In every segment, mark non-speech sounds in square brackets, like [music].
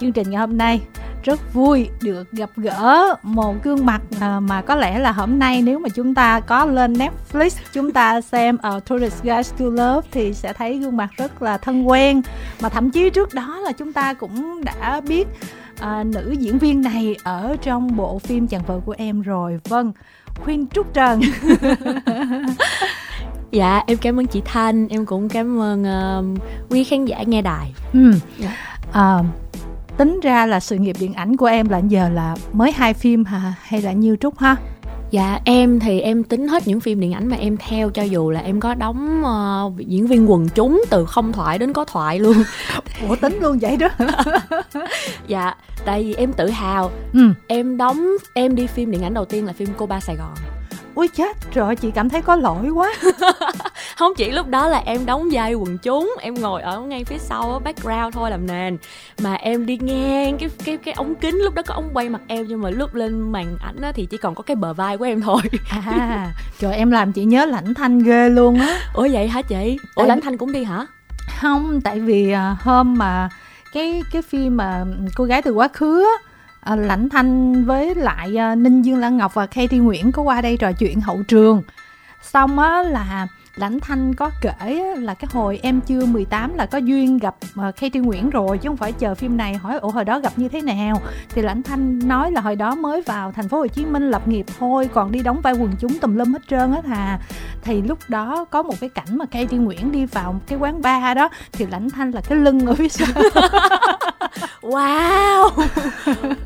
chương trình ngày hôm nay. Rất vui được gặp gỡ một gương mặt mà có lẽ là hôm nay nếu mà chúng ta có lên Netflix chúng ta xem ở uh, Tourist Guide to Love thì sẽ thấy gương mặt rất là thân quen. Mà thậm chí trước đó là chúng ta cũng đã biết à, nữ diễn viên này ở trong bộ phim chàng vợ của em rồi. Vâng khuyên trúc trần. [laughs] Dạ em cảm ơn chị thanh. Em cũng cảm ơn uh, quý khán giả nghe đài. Ừ. à, tính ra là sự nghiệp điện ảnh của em là giờ là mới hai phim hả hay là nhiêu trúc ha Dạ em thì em tính hết những phim điện ảnh mà em theo cho dù là em có đóng uh, diễn viên quần chúng từ không thoại đến có thoại luôn. [laughs] Ủa tính luôn vậy đó. [laughs] dạ, tại vì em tự hào. Ừ. Em đóng em đi phim điện ảnh đầu tiên là phim Cô Ba Sài Gòn ui chết rồi chị cảm thấy có lỗi quá. [laughs] Không chỉ lúc đó là em đóng vai quần chúng em ngồi ở ngay phía sau background thôi làm nền mà em đi ngang cái cái cái ống kính lúc đó có ống quay mặt em nhưng mà lúc lên màn ảnh á thì chỉ còn có cái bờ vai của em thôi. À trời em làm chị nhớ lãnh thanh ghê luôn á. Ủa vậy hả chị? Ủa lãnh thanh cũng đi hả? Không tại vì uh, hôm mà cái cái phim mà cô gái từ quá khứ á Ờ, à, lãnh thanh với lại à, ninh dương lan ngọc và katie nguyễn có qua đây trò chuyện hậu trường. Xong á là lãnh thanh có kể là cái hồi em chưa 18 là có duyên gặp ờ, Katie Nguyễn rồi chứ không phải chờ phim này hỏi ủa hồi đó gặp như thế nào? Thì lãnh thanh nói là hồi đó mới vào thành phố Hồ Chí Minh lập nghiệp thôi còn đi đóng vai quần chúng tùm lum hết trơn á thà. Thì lúc đó có một cái cảnh mà Katie Nguyễn đi vào cái quán bar đó thì lãnh thanh là cái lưng ở phía sau. [laughs] [laughs] wow.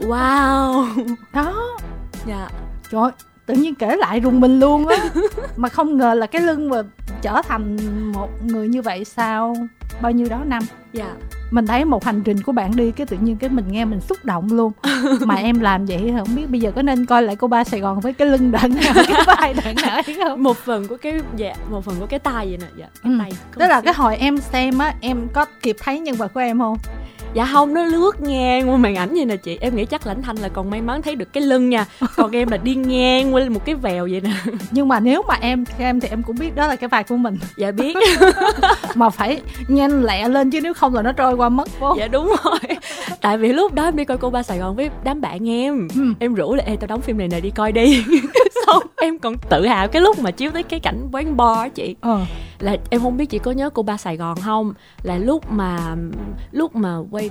Wow. Đó. Dạ. Trời tự nhiên kể lại rùng mình luôn á. [laughs] Mà không ngờ là cái lưng mà trở thành một người như vậy sau bao nhiêu đó năm. Dạ. Mình thấy một hành trình của bạn đi cái tự nhiên cái mình nghe mình xúc động luôn. Mà em làm vậy không biết bây giờ có nên coi lại cô ba sài gòn với cái lưng đợn [laughs] cái vai đợn nở không? Một phần của cái dạ một phần của cái tay vậy nè. Dạ cái ừ. tay tức là cái hồi em xem á em có kịp thấy nhân vật của em không dạ không nó lướt ngang qua màn ảnh vậy nè chị. Em nghĩ chắc lãnh thanh là còn may mắn thấy được cái lưng nha. Còn em là đi ngang qua một cái vèo vậy nè. Nhưng mà nếu mà em em thì em cũng biết đó là cái vai của mình. Dạ biết. [laughs] Mà phải nhanh lẹ lên chứ nếu không là nó trôi qua mất vô dạ đúng rồi. Tại vì lúc đó em đi coi cô ba sài gòn với đám bạn em. Ừ. em rủ là ê tao đóng phim này này đi coi đi xong em còn tự hào cái lúc mà chiếu tới cái cảnh quán bar á chị. Ờ. là em không biết chị có nhớ cô ba sài gòn không? Là lúc mà lúc mà quay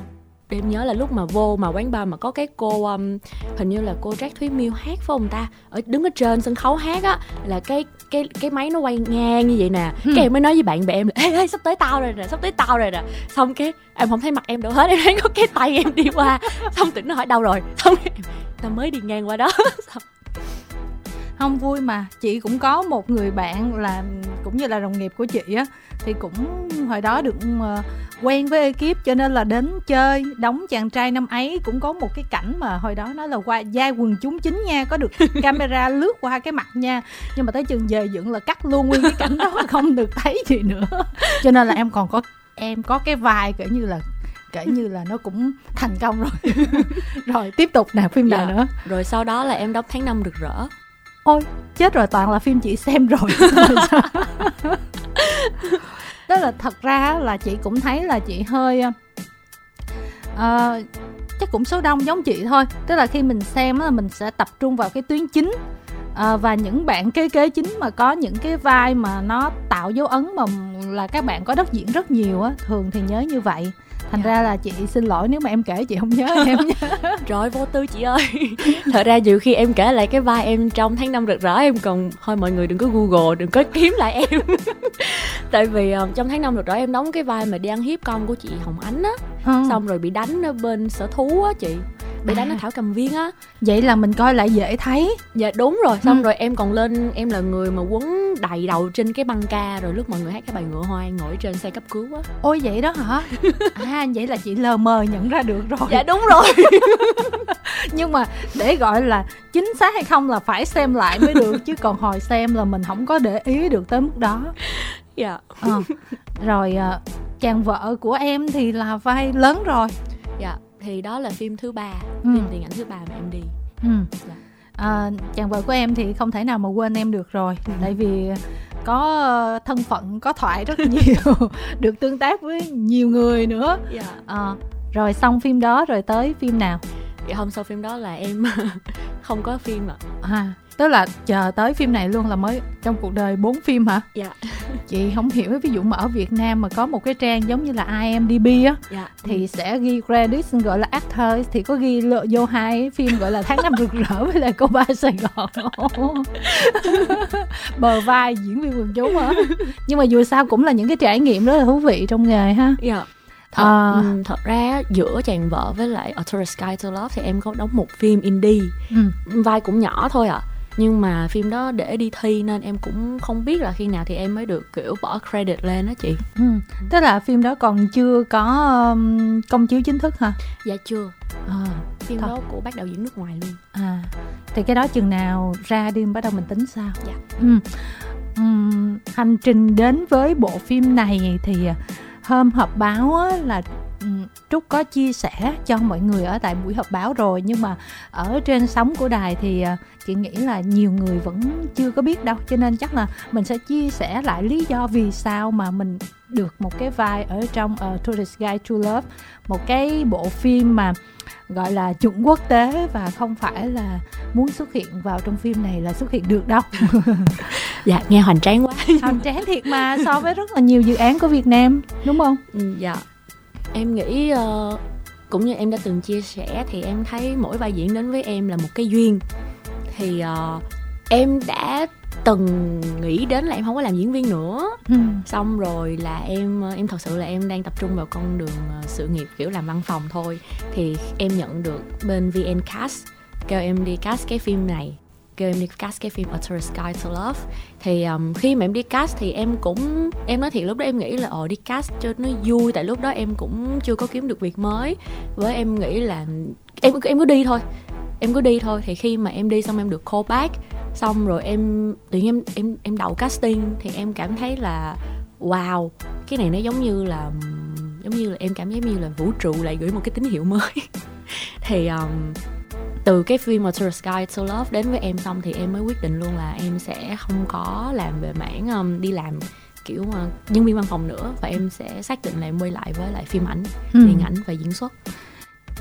em nhớ là lúc mà vô mà quán bar mà có cái cô um, hình như là cô Jack Thúy Miêu hát phải không ta? Ở đứng ở trên sân khấu hát á là cái cái cái máy nó quay ngang như vậy nè. Hmm. cái em mới nói với bạn bè em là ê, ê sắp tới tao rồi nè sắp tới tao rồi nè. Xong cái em không thấy mặt em đâu hết em thấy có cái tay em đi qua. Xong tỉnh nó hỏi đâu rồi? Xong em tao mới đi ngang qua đó. [laughs] Xong không vui mà chị cũng có một người bạn là cũng như là đồng nghiệp của chị á thì cũng hồi đó được uh, quen với ekip cho nên là đến chơi đóng chàng trai năm ấy cũng có một cái cảnh mà hồi đó nói là qua giai quần chúng chính nha có được [laughs] camera lướt qua cái mặt nha nhưng mà tới chừng về dựng là cắt luôn nguyên cái cảnh đó [laughs] không được thấy gì nữa. Cho nên là em còn có em có cái vai kể như là kể như là nó cũng thành công rồi. [laughs] Rồi tiếp tục nè phim nào dạ. nữa? Rồi sau đó là em đóng tháng năm rực rỡ ôi chết rồi toàn là phim chị xem rồi. [laughs] Tức là thật ra là chị cũng thấy là chị hơi uh, chắc cũng số đông giống chị thôi. Tức là khi mình xem là mình sẽ tập trung vào cái tuyến chính à, và những bạn kế kế chính mà có những cái vai mà nó tạo dấu ấn mà là các bạn có đất diễn rất nhiều á thường thì nhớ như vậy thành ra là chị xin lỗi nếu mà em kể chị không nhớ [laughs] em nhớ. Rồi vô tư chị ơi. [laughs] Thật ra nhiều khi em kể lại cái vai em trong tháng năm rực rỡ em còn thôi mọi người đừng có google đừng có kiếm lại em. [laughs] Tại vì um, trong tháng năm rực rỡ em đóng cái vai mà đi ăn hiếp con của chị hồng ánh á. Ừ. xong rồi bị đánh ở bên sở thú á chị bị đánh à. ở thảo cầm viên á. Vậy là mình coi lại dễ thấy. Dạ đúng rồi. Xong ừ. rồi em còn lên em là người mà quấn đầy đầu trên cái băng ca rồi lúc mọi người hát cái bài ngựa hoang ngồi trên xe cấp cứu á. Ôi vậy đó hả? [laughs] À vậy là chị lờ mờ nhận ra được rồi. Dạ đúng rồi. [laughs] Nhưng mà để gọi là chính xác hay không là phải xem lại mới được chứ còn hồi xem là mình không có để ý được tới mức đó. Dạ. À, rồi à, chàng vợ của em thì là vai lớn rồi thì đó là phim thứ ba ừ. phim điện ảnh thứ ba mà em đi ừ. dạ. à, chàng vợ của em thì không thể nào mà quên em được rồi ừ. tại vì có thân phận có thoại rất [laughs] nhiều được tương tác với nhiều người nữa. Dạ. à, rồi xong phim đó rồi tới phim nào dạ không sau phim đó là em [laughs] không có phim ạ à tức là chờ tới phim này luôn là mới trong cuộc đời bốn phim hả? Dạ. Chị không hiểu ví dụ mà ở việt nam mà có một cái trang giống như là imdb á dạ. thì sẽ ghi credit gọi là actor thì có ghi lựa vô hai phim gọi là tháng năm rực rỡ với lại cô ba sài gòn. [laughs] Bờ vai diễn viên quần chúng hả nhưng mà dù sao cũng là những cái trải nghiệm rất là thú vị trong nghề ha. Dạ. Thật, à. thật ra giữa chàng vợ với lại A Tourist Guide to Love thì em có đóng một phim indie. Ừ. vai cũng nhỏ thôi à nhưng mà phim đó để đi thi nên em cũng không biết là khi nào thì em mới được kiểu bỏ credit lên đó chị ừ. tức là phim đó còn chưa có um, công chiếu chính thức hả dạ chưa à, phim thật. đó của bác đạo diễn nước ngoài luôn à thì cái đó chừng nào ra đi bắt đầu mình tính sao dạ ừ. Uhm, hành trình đến với bộ phim này thì à, hôm họp báo á, là Ừ, Trúc có chia sẻ cho mọi người ở tại buổi họp báo rồi nhưng mà ở trên sóng của đài thì à, chị nghĩ là nhiều người vẫn chưa có biết đâu. Cho nên chắc là mình sẽ chia sẻ lại lý do vì sao mà mình được một cái vai ở trong uh, Tourist Guide to Love một cái bộ phim mà gọi là chuẩn quốc tế và không phải là muốn xuất hiện vào trong phim này là xuất hiện được đâu. [laughs] Dạ nghe hoành tráng quá. Hoành tráng thiệt mà so với rất là nhiều dự án của Việt Nam đúng không? Ừ, dạ em nghĩ uh, cũng như em đã từng chia sẻ thì em thấy mỗi vai diễn đến với em là một cái duyên. Thì uh, em đã từng nghĩ đến là em không có làm diễn viên nữa. Ừ. xong rồi là em em thật sự là em đang tập trung vào con đường sự nghiệp kiểu làm văn phòng thôi. Thì em nhận được bên vn cast kêu em đi cast cái phim này kêu em đi cast cái phim A Tourist Guide to Love. Thì um, khi mà em đi cast thì em cũng em nói thiệt lúc đó em nghĩ là ồ đi cast cho nó vui tại lúc đó em cũng chưa có kiếm được việc mới. Với em nghĩ là em em cứ đi thôi em cứ đi thôi. Thì khi mà em đi xong em được call back xong rồi em tự nhiên em em em đậu casting thì em cảm thấy là wow cái này nó giống như là giống như là em cảm thấy như là vũ trụ lại gửi một cái tín hiệu mới. [laughs] Thì um, từ cái phim mà Tourist Guide to Love đến với em xong thì em mới quyết định luôn là em sẽ không có làm về mảng um, đi làm kiểu uh, nhân viên văn phòng nữa và em sẽ xác định là em quay lại với lại phim ảnh ừ. điện ảnh và diễn xuất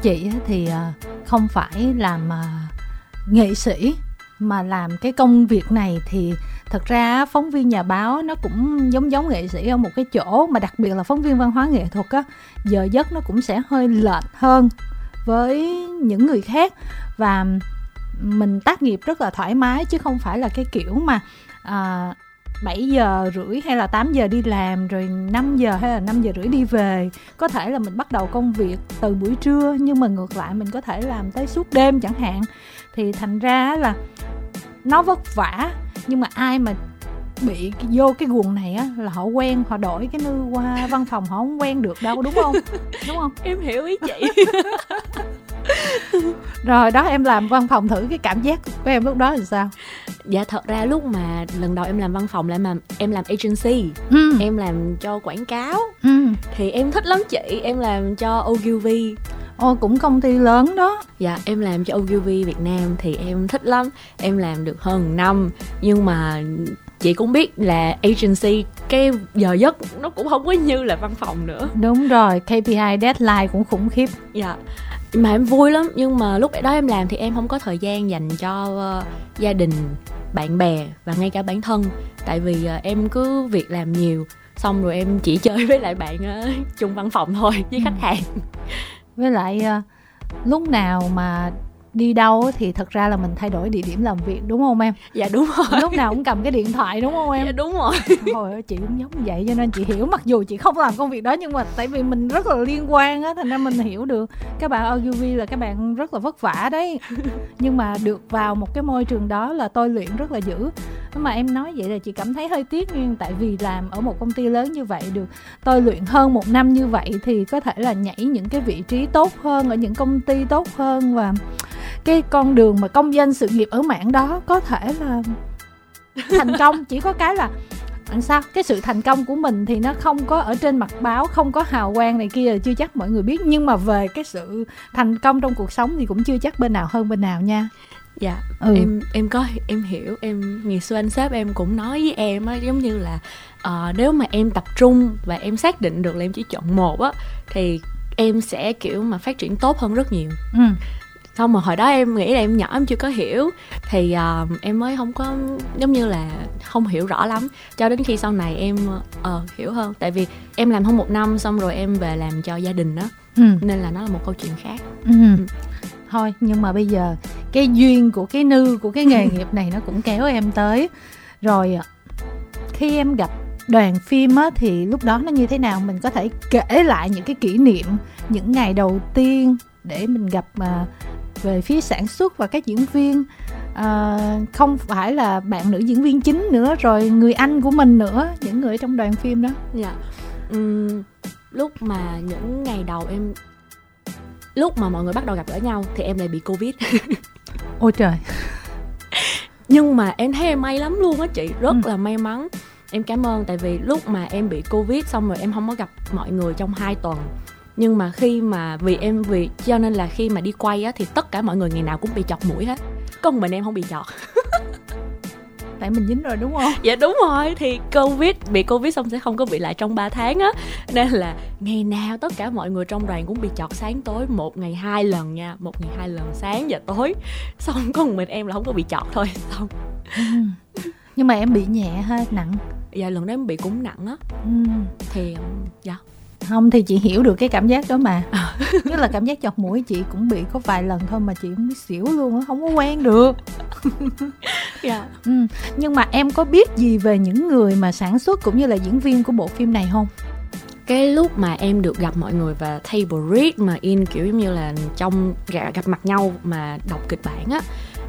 chị thì uh, không phải làm uh, nghệ sĩ mà làm cái công việc này thì thật ra phóng viên nhà báo nó cũng giống giống nghệ sĩ ở một cái chỗ mà đặc biệt là phóng viên văn hóa nghệ thuật á giờ giấc nó cũng sẽ hơi lệch hơn với những người khác và mình tác nghiệp rất là thoải mái chứ không phải là cái kiểu mà à, 7 giờ rưỡi hay là 8 giờ đi làm rồi 5 giờ hay là 5 giờ rưỡi đi về. Có thể là mình bắt đầu công việc từ buổi trưa nhưng mà ngược lại mình có thể làm tới suốt đêm chẳng hạn. Thì thành ra là nó vất vả nhưng mà ai mà bị vô cái guồng này á là họ quen họ đổi cái nư qua văn phòng họ không quen được đâu đúng không? [laughs] Đúng không? Em hiểu ý chị [laughs] rồi đó em làm văn phòng thử cái cảm giác của em lúc đó là sao? Dạ thật ra lúc mà lần đầu em làm văn phòng lại mà em làm agency. Ừ. em làm cho quảng cáo. Ừ. thì em thích lắm chị. Em làm cho Ogilvy Ồ cũng công ty lớn đó. Dạ em làm cho Ogilvy Việt Nam thì em thích lắm. Em làm được hơn năm. Nhưng mà chị cũng biết là agency cái giờ giấc nó cũng không có như là văn phòng nữa. Đúng rồi KPI deadline cũng khủng khiếp. Dạ mà em vui lắm nhưng mà lúc đó em làm thì em không có thời gian dành cho uh, gia đình bạn bè và ngay cả bản thân. Tại vì uh, em cứ việc làm nhiều xong rồi em chỉ [laughs] chơi với lại bạn uh, chung văn phòng thôi với khách hàng. Với lại uh, lúc nào mà đi đâu thì thật ra là mình thay đổi địa điểm làm việc đúng không em? Dạ đúng rồi. lúc nào cũng cầm cái điện thoại đúng không em? Dạ đúng rồi. Hồi chị cũng giống vậy cho nên chị hiểu mặc dù chị không làm công việc đó nhưng mà tại vì mình rất là liên quan á thành ra mình hiểu được. Các bạn ogilvy là các bạn rất là vất vả đấy. Nhưng mà được vào một cái môi trường đó là tôi luyện rất là dữ. Nhưng mà em nói vậy là chị cảm thấy hơi tiếc nhưng tại vì làm ở một công ty lớn như vậy được tôi luyện hơn một năm như vậy thì có thể là nhảy những cái vị trí tốt hơn ở những công ty tốt hơn và cái con đường mà công danh sự nghiệp ở mạng đó có thể là thành công. Chỉ có cái là làm sao? Cái sự thành công của mình thì nó không có ở trên mặt báo không có hào quang này kia là chưa chắc mọi người biết. Nhưng mà về cái sự thành công trong cuộc sống thì cũng chưa chắc bên nào hơn bên nào nha. Dạ ừ. em em có em hiểu. Em ngày xưa anh sếp em cũng nói với em á giống như là uh, nếu mà em tập trung và em xác định được là em chỉ chọn một á thì em sẽ kiểu mà phát triển tốt hơn rất nhiều. Ừ xong mà hồi đó em nghĩ là em nhỏ em chưa có hiểu. Thì uh, em mới không có giống như là không hiểu rõ lắm. Cho đến khi sau này em uh, hiểu hơn. Tại vì em làm hơn một năm xong rồi em về làm cho gia đình đó. Ừ. nên là nó là một câu chuyện khác. Ừ. Ừ. thôi nhưng mà bây giờ cái duyên của cái nư của cái nghề nghiệp này nó cũng kéo em tới. Rồi khi em gặp đoàn phim á thì lúc đó nó như thế nào? Mình có thể kể lại những cái kỷ niệm những ngày đầu tiên để mình gặp mà về phía sản xuất và các diễn viên. À, không phải là bạn nữ diễn viên chính nữa rồi người anh của mình nữa những người trong đoàn phim đó. Dạ. Uhm, lúc mà những ngày đầu em lúc mà mọi người bắt đầu gặp gỡ nhau thì em lại bị covid. [laughs] Ôi trời. Nhưng mà em thấy em may lắm luôn á chị rất ừ. là may mắn. Em cảm ơn tại vì lúc mà em bị covid xong rồi em không có gặp mọi người trong hai tuần nhưng mà khi mà vì em vì cho nên là khi mà đi quay á thì tất cả mọi người ngày nào cũng bị chọc mũi hết. Có mình em không bị chọt. [laughs] Tại mình dính rồi đúng không? Dạ đúng rồi. Thì covid bị covid xong sẽ không có bị lại trong 3 tháng á. Nên là ngày nào tất cả mọi người trong đoàn cũng bị chọt sáng tối một ngày hai lần nha. Một ngày hai lần sáng và tối. Xong có một mình em là không có bị chọt thôi. Xong. Ừ. nhưng mà em bị nhẹ ha nặng. Dạ lần đó em bị cũng nặng á. Ừ. thì dạ không thì chị hiểu được cái cảm giác đó mà [laughs] nhất là cảm giác chọc mũi chị cũng bị có vài lần thôi mà chị cũng biết xỉu luôn á không có quen được yeah. [laughs] Dạ. ừ. nhưng mà em có biết gì về những người mà sản xuất cũng như là diễn viên của bộ phim này không cái lúc mà em được gặp mọi người và table read mà in kiểu giống như là trong gặp mặt nhau mà đọc kịch bản á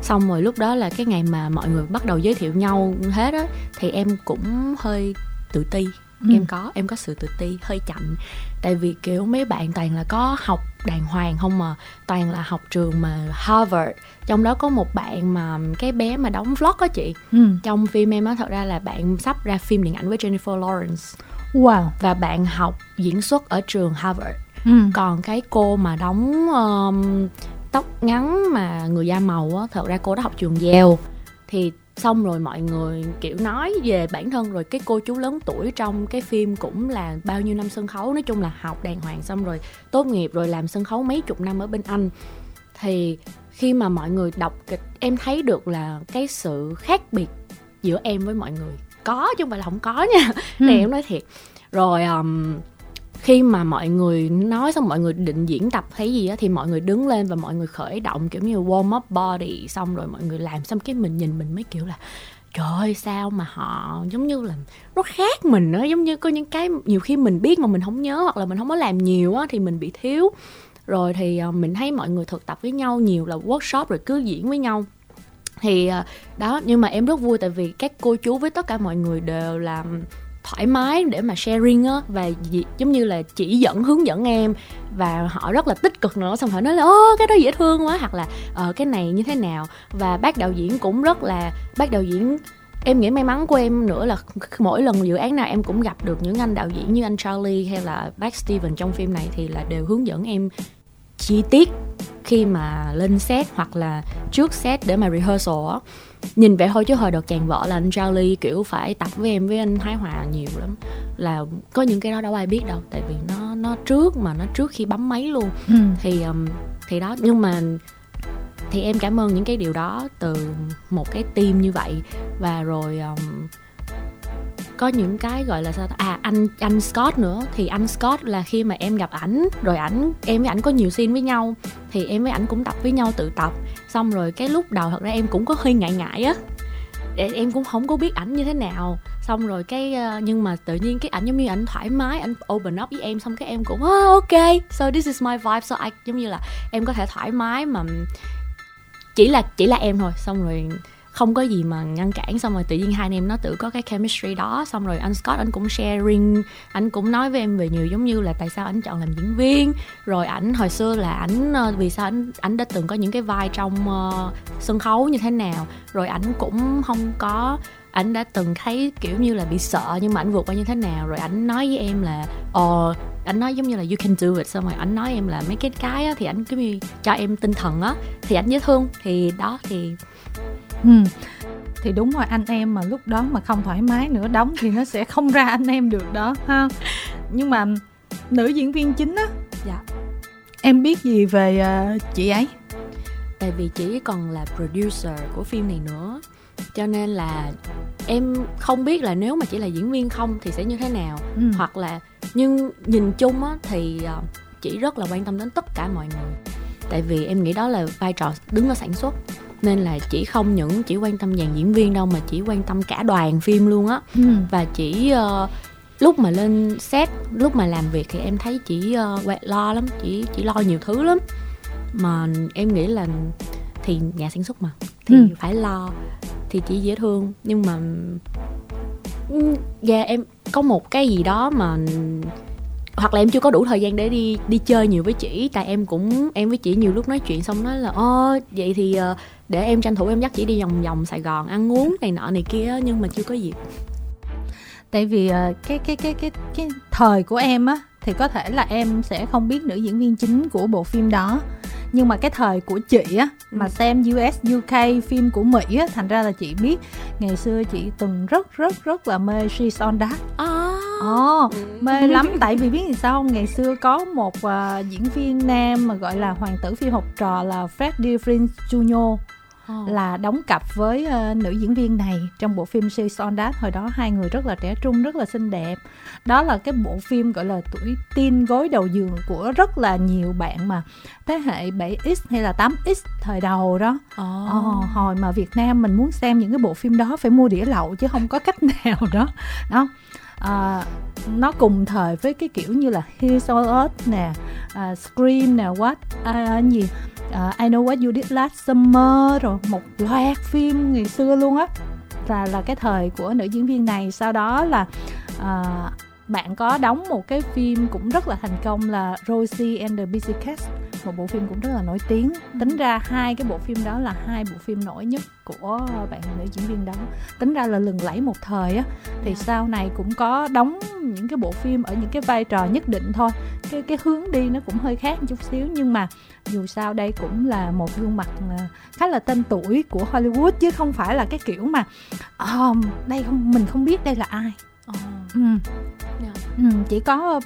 xong rồi lúc đó là cái ngày mà mọi người bắt đầu giới thiệu nhau hết á thì em cũng hơi tự ti ừ. em có em có sự tự ti hơi chậm. Tại vì kiểu mấy bạn toàn là có học đàng hoàng không mà toàn là học trường mà Harvard. Trong đó có một bạn mà cái bé mà đóng vlog á chị. Ừ. trong phim em á thật ra là bạn sắp ra phim điện ảnh với Jennifer Lawrence. Wow. Và bạn học diễn xuất ở trường Harvard. Ừ. còn cái cô mà đóng um, tóc ngắn mà người da màu á thật ra cô đó học trường Yale. Thì xong rồi mọi người kiểu nói về bản thân rồi cái cô chú lớn tuổi trong cái phim cũng là bao nhiêu năm sân khấu. Nói chung là học đàng hoàng xong rồi tốt nghiệp rồi làm sân khấu mấy chục năm ở bên anh. Thì khi mà mọi người đọc kịch em thấy được là cái sự khác biệt giữa em với mọi người. Có chứ không phải là không có nha. [laughs] Ừ. này em nói thiệt. Rồi um, khi mà mọi người nói xong, mọi người định diễn tập thấy gì á, thì mọi người đứng lên và mọi người khởi động kiểu như warm up body, xong rồi mọi người làm xong cái mình nhìn mình mới kiểu là, trời ơi, sao mà họ giống như là nó khác mình á, giống như có những cái nhiều khi mình biết mà mình không nhớ hoặc là mình không có làm nhiều á thì mình bị thiếu. Rồi thì ờ, mình thấy mọi người thực tập với nhau nhiều là workshop rồi cứ diễn với nhau. Thì ờ, đó, nhưng mà em rất vui tại vì các cô chú với tất cả mọi người đều làm thoải mái để mà sharing á, và giống như là chỉ dẫn, hướng dẫn em, và họ rất là tích cực nữa, xong họ nói là ô cái đó dễ thương quá hoặc là ờ cái này như thế nào? Và bác đạo diễn cũng rất là, bác đạo diễn, em nghĩ may mắn của em nữa là mỗi lần dự án nào em cũng gặp được những anh đạo diễn như anh Charlie hay là bác Steven trong phim này thì là đều hướng dẫn em chi tiết khi mà lên set hoặc là trước set để mà rehearsal á. Nhìn vậy thôi chứ hồi đợt chàng vợ là anh Charlie kiểu phải tập với em với anh Thái Hòa nhiều lắm. Là có những cái đó đâu ai biết đâu tại vì nó nó trước mà nó trước khi bấm máy luôn. Ừ. thì um, thì đó nhưng mà thì em cảm ơn những cái điều đó từ một cái team như vậy. Và rồi um, có những cái gọi là sao à anh anh Scott nữa. Thì anh Scott là khi mà em gặp ảnh rồi ảnh em với ảnh có nhiều scene với nhau thì em với ảnh cũng tập với nhau tự tập. Xong rồi cái lúc đầu thật ra em cũng có hơi ngại ngại á. Em cũng không có biết ảnh như thế nào. Xong rồi cái ờ, nhưng mà tự nhiên cái ảnh giống như ảnh thoải mái ảnh open up với em xong cái em cũng oh, ok so this is my vibe so I giống như là em có thể thoải mái mà chỉ là chỉ là em thôi. Xong rồi không có gì mà ngăn cản xong rồi tự nhiên hai anh em nó tự có cái chemistry đó xong rồi anh Scott anh cũng sharing anh cũng nói với em về nhiều giống như là tại sao anh chọn làm diễn viên. Rồi ảnh hồi xưa là ảnh ờ, vì sao ảnh ảnh đã từng có những cái vai trong uh, sân khấu như thế nào. Rồi ảnh cũng không có ảnh đã từng thấy kiểu như là bị sợ nhưng mà ảnh vượt qua như thế nào? Rồi ảnh nói với em là ờ ảnh nói giống như là you can do it. Xong rồi ảnh nói em là mấy cái cái á, thì ảnh cứ như cho em tinh thần á. Thì ảnh dễ thương. Thì đó thì ừ thì đúng rồi anh em mà lúc đó mà không thoải mái nữa đóng thì nó sẽ không ra anh em được đó ha? Nhưng mà nữ diễn viên chính á dạ. em biết gì về uh, chị ấy? Tại vì chị còn là producer của phim này nữa cho nên là em không biết là nếu mà chỉ là diễn viên không thì sẽ như thế nào. Ừ. hoặc là nhưng nhìn chung á thì uh, chị rất là quan tâm đến tất cả mọi người. Tại vì em nghĩ đó là vai trò đứng ở sản xuất. Nên là chỉ không những chỉ quan tâm dàn diễn viên đâu mà chỉ quan tâm cả đoàn phim luôn á. Ừ. và chỉ uh, lúc mà lên set lúc mà làm việc thì em thấy chỉ uh, lo lắm chỉ chỉ lo nhiều thứ lắm. Mà em nghĩ là thì nhà sản xuất mà. Thì ừ. phải lo thì chỉ dễ thương. Nhưng mà ừ, dạ yeah, em có một cái gì đó mà hoặc là em chưa có đủ thời gian để đi đi chơi nhiều với chị tại em cũng em với chị nhiều lúc nói chuyện xong nói là ơ vậy thì uh, để em tranh thủ em dắt chị đi vòng vòng Sài Gòn ăn uống này nọ này kia nhưng mà chưa có dịp. Tại vì uh, cái cái cái cái cái thời của em á thì có thể là em sẽ không biết nữ diễn viên chính của bộ phim đó nhưng mà cái thời của chị á mà ừ. xem US UK phim của Mỹ á thành ra là chị biết ngày xưa chị từng rất rất rất là mê She's on That. À. Oh, mê lắm tại vì biết gì sao không ngày xưa có một uh, diễn viên nam mà gọi là hoàng tử phim học trò là Freddie Prinze Jr oh. là đóng cặp với uh, nữ diễn viên này trong bộ phim She's on That. Hồi đó hai người rất là trẻ trung rất là xinh đẹp. Đó là cái bộ phim gọi là tuổi teen gối đầu giường của rất là nhiều bạn mà thế hệ 7x hay là 8x thời đầu đó. Oh. Oh, hồi mà Việt Nam mình muốn xem những cái bộ phim đó phải mua đĩa lậu chứ không có cách [laughs] nào đó. Đó à, nó cùng thời với cái kiểu như là Here's All Us nè, uh, Scream nè, What uh, gì uh, I Know What You Did Last Summer rồi một loạt phim ngày xưa luôn á. Là là cái thời của nữ diễn viên này sau đó là uh, bạn có đóng một cái phim cũng rất là thành công là Rosie and the Pussycats một bộ phim cũng rất là nổi tiếng. Tính ra hai cái bộ phim đó là hai bộ phim nổi nhất của bạn nữ diễn viên đó. Tính ra là lừng lẫy một thời á thì sau này cũng có đóng những cái bộ phim ở những cái vai trò nhất định thôi. Cái cái hướng đi nó cũng hơi khác một chút xíu nhưng mà dù sao đây cũng là một gương mặt à, khá là tên tuổi của Hollywood chứ không phải là cái kiểu mà oh, đây không mình không biết đây là ai oh. ừ. Yeah. Ừ, chỉ có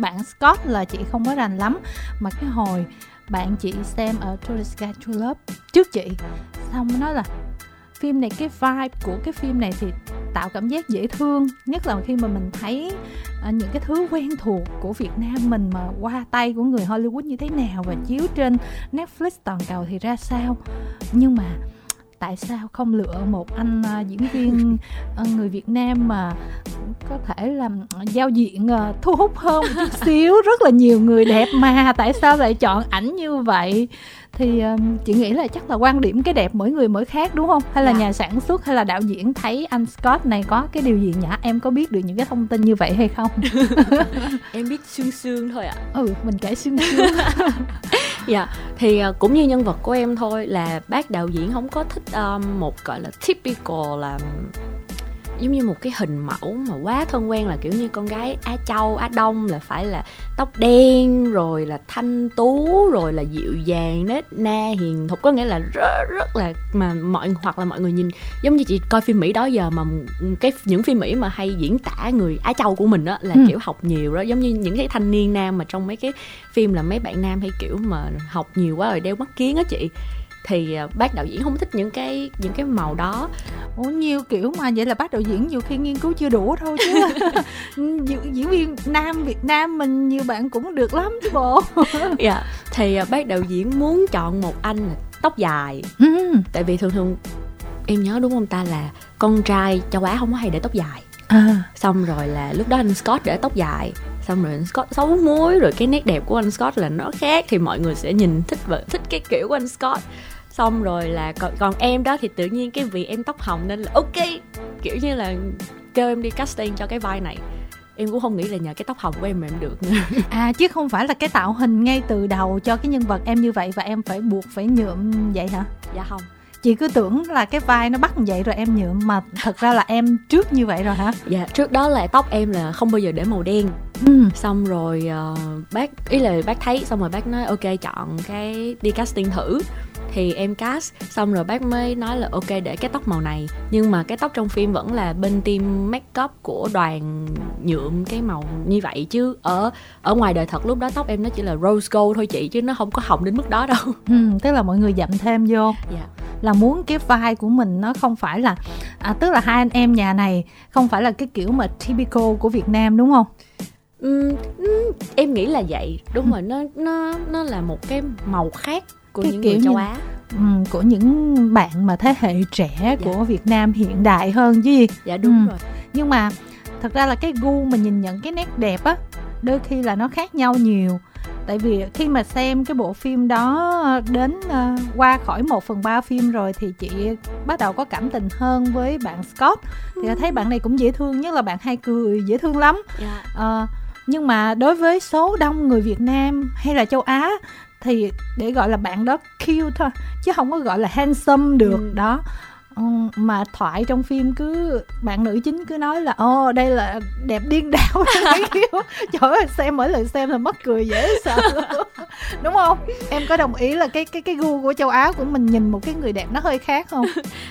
bạn Scott là chị không có rành lắm mà cái hồi bạn chị xem ở Tourist Guide to Love trước chị xong nói là phim này cái vibe của cái phim này thì tạo cảm giác dễ thương nhất là khi mà mình thấy uh, những cái thứ quen thuộc của Việt Nam mình mà qua tay của người Hollywood như thế nào và chiếu trên Netflix toàn cầu thì ra sao nhưng mà tại sao không lựa một anh uh, diễn viên uh, người Việt Nam mà có thể làm giao diện uh, thu hút hơn một chút xíu? [laughs] Rất là nhiều người đẹp mà tại sao lại chọn ảnh như vậy? Thì chị nghĩ là chắc là quan điểm cái đẹp mỗi người mỗi khác đúng không? Hay là dạ. nhà sản xuất hay là đạo diễn thấy anh Scott này có cái điều gì nhã? Em có biết được những cái thông tin như vậy hay không? [laughs] Em biết xương xương thôi ạ. À. ừ mình kể xương xương [laughs] dạ thì à, cũng như nhân vật của em thôi là bác đạo diễn không có thích um, một gọi là typical là giống như một cái hình mẫu mà quá thân quen là kiểu như con gái á châu á đông là phải là tóc đen rồi là thanh tú rồi là dịu dàng nết na hiền thục có nghĩa là rất rất là mà mọi hoặc là mọi người nhìn giống như chị coi phim mỹ đó giờ mà cái những phim mỹ mà hay diễn tả người á châu của mình đó là ừ. kiểu học nhiều đó giống như những cái thanh niên nam mà trong mấy cái phim là mấy bạn nam hay kiểu mà học nhiều quá rồi đeo mắt kiến á chị thì à, bác đạo diễn không thích những cái những cái màu đó Ủa nhiều kiểu mà vậy là bác đạo diễn nhiều khi nghiên cứu chưa đủ thôi chứ [laughs] diễn, viên nam Việt Nam mình nhiều bạn cũng được lắm chứ bộ [laughs] dạ yeah. thì à, bác đạo diễn muốn chọn một anh tóc dài ừ. tại vì thường thường em nhớ đúng không ta là con trai châu Á không có hay để tóc dài à. xong rồi là lúc đó anh Scott để tóc dài xong rồi anh Scott xấu muối rồi cái nét đẹp của anh Scott là nó khác thì mọi người sẽ nhìn thích và thích cái kiểu của anh Scott xong rồi là còn, còn em đó thì tự nhiên cái vì em tóc hồng nên là ok kiểu như là kêu em đi casting cho cái vai này. Em cũng không nghĩ là nhờ cái tóc hồng của em mà em được nữa. [laughs] À chứ không phải là cái tạo hình ngay từ đầu cho cái nhân vật em như vậy và em phải buộc phải nhuộm vậy hả? Dạ không. Chị cứ tưởng là cái vai nó bắt vậy rồi em nhuộm mà thật ra là em trước như vậy rồi hả? Dạ trước đó là tóc em là không bao giờ để màu đen. Ừ. xong rồi uh, bác ý là bác thấy xong rồi bác nói ok chọn cái đi casting thử thì em cast xong rồi bác mới nói là ok để cái tóc màu này. Nhưng mà cái tóc trong phim vẫn là bên team make up của đoàn nhuộm cái màu như vậy chứ. Ở ở ngoài đời thật lúc đó tóc em nó chỉ là rose gold thôi chị chứ nó không có hồng đến mức đó đâu. Ừ, tức là mọi người dặm thêm vô. Dạ. Là muốn cái vai của mình nó không phải là à, tức là hai anh em nhà này không phải là cái kiểu mà typical của Việt Nam đúng không? Um, em nghĩ là vậy. Đúng rồi nó nó nó là một cái màu khác của cái những kiểu người châu như, Á um, của những bạn mà thế hệ trẻ dạ. của Việt Nam hiện đại hơn chứ gì dạ đúng um. rồi nhưng mà thật ra là cái gu mà nhìn nhận cái nét đẹp á đôi khi là nó khác nhau nhiều tại vì khi mà xem cái bộ phim đó đến uh, qua khỏi một phần ba phim rồi thì chị bắt đầu có cảm tình hơn với bạn Scott thì thấy bạn này cũng dễ thương nhất là bạn hay cười dễ thương lắm yeah. Dạ. uh, nhưng mà đối với số đông người Việt Nam hay là châu Á thì để gọi là bạn đó cute thôi chứ không có gọi là handsome được ừ. đó. Ừ, mà thoại trong phim cứ bạn nữ chính cứ nói là ô đây là đẹp điên đảo [laughs] [laughs] trời ơi xem mỗi lần xem là mất cười dễ sợ. [laughs] Đúng không? Em có đồng ý là cái cái cái gu của châu á của mình nhìn một cái người đẹp nó hơi khác không?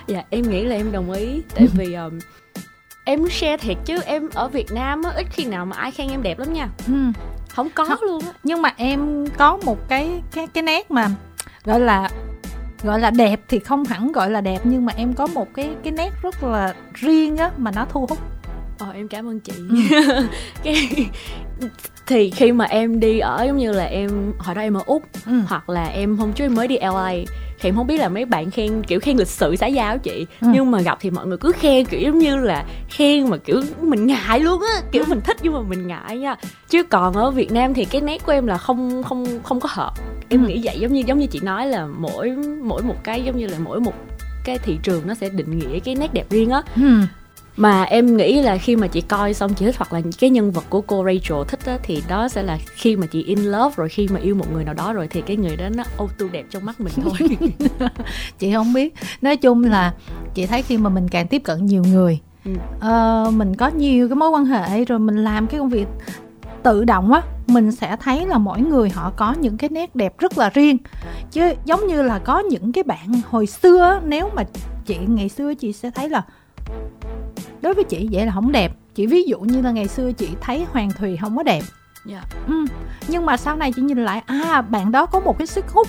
Dạ em nghĩ là em đồng ý. Tại vì um, em share thiệt chứ em ở Việt Nam á ít khi nào mà ai khen em đẹp lắm nha. Ừ. không có không, luôn á nhưng mà em có một cái cái cái nét mà gọi là gọi là đẹp thì không hẳn gọi là đẹp nhưng mà em có một cái cái nét rất là riêng á mà nó thu hút Ờ em cảm ơn chị. Ừ. [laughs] cái thì khi mà em đi ở giống như là em hồi đó em ở úc ừ. hoặc là em hôm trước em mới đi la thì em không biết là mấy bạn khen kiểu khen lịch sự xã giao chị ừ. nhưng mà gặp thì mọi người cứ khen kiểu giống như là khen mà kiểu mình ngại luôn á kiểu ừ. mình thích nhưng mà mình ngại nha chứ còn ở việt nam thì cái nét của em là không không không có hợp em ừ. nghĩ vậy giống như giống như chị nói là mỗi mỗi một cái giống như là mỗi một cái thị trường nó sẽ định nghĩa cái nét đẹp riêng á ừ mà em nghĩ là khi mà chị coi xong chị thích hoặc là cái nhân vật của cô Rachel thích á, thì đó sẽ là khi mà chị in love rồi khi mà yêu một người nào đó rồi thì cái người đó nó auto đẹp trong mắt mình thôi. [laughs] Chị không biết. Nói chung là chị thấy khi mà mình càng tiếp cận nhiều người ừ. uh, mình có nhiều cái mối quan hệ rồi mình làm cái công việc tự động á mình sẽ thấy là mỗi người họ có những cái nét đẹp rất là riêng. Chứ giống như là có những cái bạn hồi xưa nếu mà chị ngày xưa chị sẽ thấy là đối với chị vậy là không đẹp chị ví dụ như là ngày xưa chị thấy hoàng thùy không có đẹp yeah. Dạ. ừ. nhưng mà sau này chị nhìn lại à bạn đó có một cái sức hút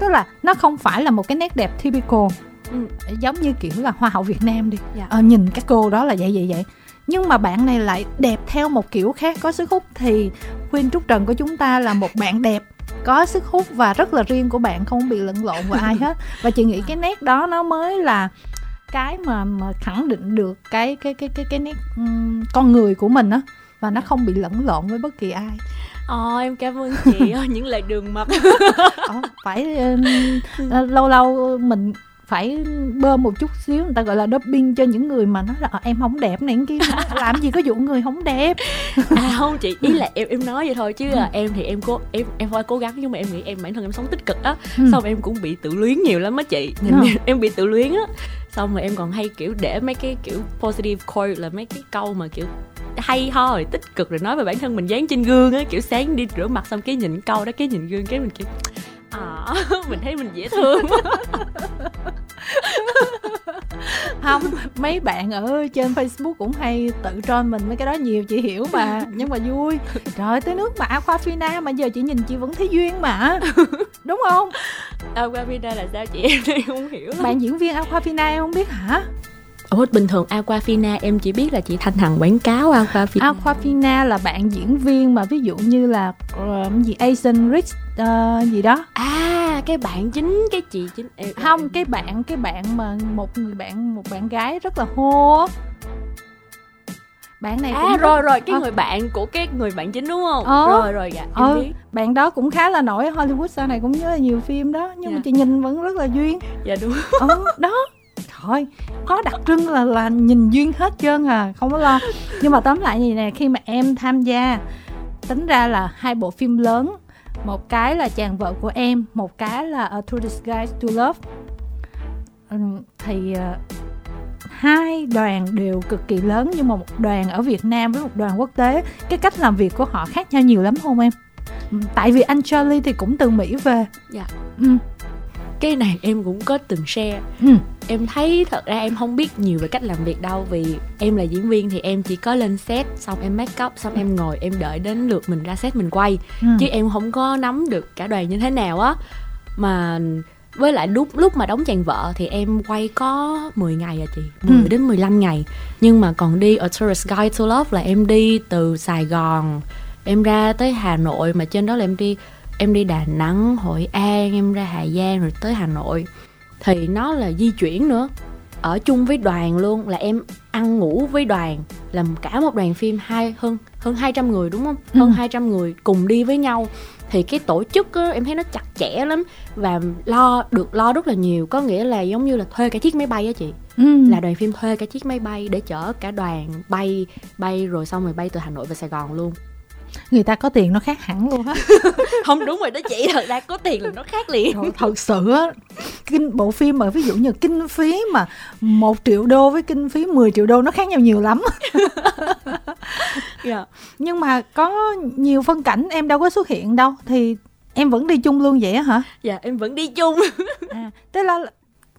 tức là nó không phải là một cái nét đẹp typical ừ. giống như kiểu là hoa hậu việt nam đi yeah. Dạ. ờ, nhìn các cô đó là vậy vậy vậy nhưng mà bạn này lại đẹp theo một kiểu khác có sức hút thì khuyên trúc trần của chúng ta là một bạn đẹp có sức hút và rất là riêng của bạn không bị lẫn lộn với ai hết [laughs] và chị nghĩ cái nét đó nó mới là cái mà mà khẳng định được cái cái cái cái cái nét um, con người của mình á và nó không bị lẫn lộn với bất kỳ ai. Ồ, em cảm ơn chị những lời đường mật [laughs] ờ, phải uh, lâu lâu mình phải bơm một chút xíu người ta gọi là doping cho những người mà nói là à, em không đẹp này kia làm gì có vụ người không đẹp. [laughs] À không chị ý là em em nói vậy thôi chứ là em thì em cố em em phải cố gắng nhưng mà em nghĩ em bản thân em sống tích cực á ừ. xong em cũng bị tự luyến nhiều lắm á chị. Ừ. em, em bị tự luyến á xong rồi em còn hay kiểu để mấy cái kiểu positive quote là mấy cái câu mà kiểu hay ho rồi tích cực rồi nói về bản thân mình dán trên gương á kiểu sáng đi rửa mặt xong cái nhìn câu đó cái nhìn gương cái mình kiểu à [laughs] mình thấy mình dễ thương. [laughs] Không mấy bạn ở trên facebook cũng hay tự troll mình mấy cái đó nhiều chị hiểu mà nhưng mà vui. Trời tới nước mà aquafina mà giờ chị nhìn chị vẫn thấy duyên mà. [laughs] Đúng không aquafina là sao chị? [laughs] Em không hiểu bạn diễn viên aquafina em không biết hả? Ủa bình thường Aquafina em chỉ biết là chị Thanh Hằng quảng cáo Aquafina. Aquafina là bạn diễn viên mà ví dụ như là uh, gì Asian Rich uh, gì đó. À cái bạn chính cái chị chính. Em, Không cái bạn cái bạn mà một người bạn một bạn gái rất là hô bạn này à cũng rồi rồi cái à. người bạn của cái người bạn chính đúng không ờ. rồi rồi dạ em ờ. biết bạn đó cũng khá là nổi Hollywood sau này cũng rất là nhiều phim đó nhưng dạ. mà chị nhìn vẫn rất là duyên dạ đúng ờ, đó thôi có đặc trưng là là nhìn duyên hết trơn à không có lo nhưng mà tóm lại gì nè khi mà em tham gia tính ra là hai bộ phim lớn một cái là chàng vợ của em một cái là A To Disguise to Love thì uh, hai đoàn đều cực kỳ lớn nhưng mà một đoàn ở Việt Nam với một đoàn quốc tế cái cách làm việc của họ khác nhau nhiều lắm không em tại vì anh Charlie thì cũng từ Mỹ về dạ ừ. cái này em cũng có từng share ừ. em thấy thật ra em không biết nhiều về cách làm việc đâu vì em là diễn viên thì em chỉ có lên set xong em make up xong em ngồi em đợi đến lượt mình ra set mình quay ừ. chứ em không có nắm được cả đoàn như thế nào á mà với lại lúc lúc mà đóng chàng vợ thì em quay có 10 ngày à chị? 10 ừ. đến 15 ngày. Nhưng mà còn đi A Tourist Guide to Love là em đi từ Sài Gòn em ra tới Hà Nội. Mà trên đó là em đi em đi Đà Nẵng Hội An em ra Hà Giang rồi tới Hà Nội. Thì nó là di chuyển nữa. Ở chung với đoàn luôn là em ăn ngủ với đoàn làm cả một đoàn phim hai hơn hơn 200 người đúng không? Hơn ừ. 200 người cùng đi với nhau thì cái tổ chức á, em thấy nó chặt chẽ lắm và lo được lo rất là nhiều. Có nghĩa là giống như là thuê cả chiếc máy bay á chị. Ừ. là đoàn phim thuê cả chiếc máy bay để chở cả đoàn bay bay rồi xong rồi bay từ hà nội về sài gòn luôn người ta có tiền nó khác hẳn luôn á. [laughs] Không đúng rồi đó chị thật ra có tiền là nó khác liền. Trời, thật sự á kinh bộ phim mà ví dụ như kinh phí mà một triệu đô với kinh phí 10 triệu đô nó khác nhau nhiều lắm. Yeah. [laughs] Dạ. nhưng mà có nhiều phân cảnh em đâu có xuất hiện đâu thì em vẫn đi chung luôn vậy hả? Dạ em vẫn đi chung. À, tức là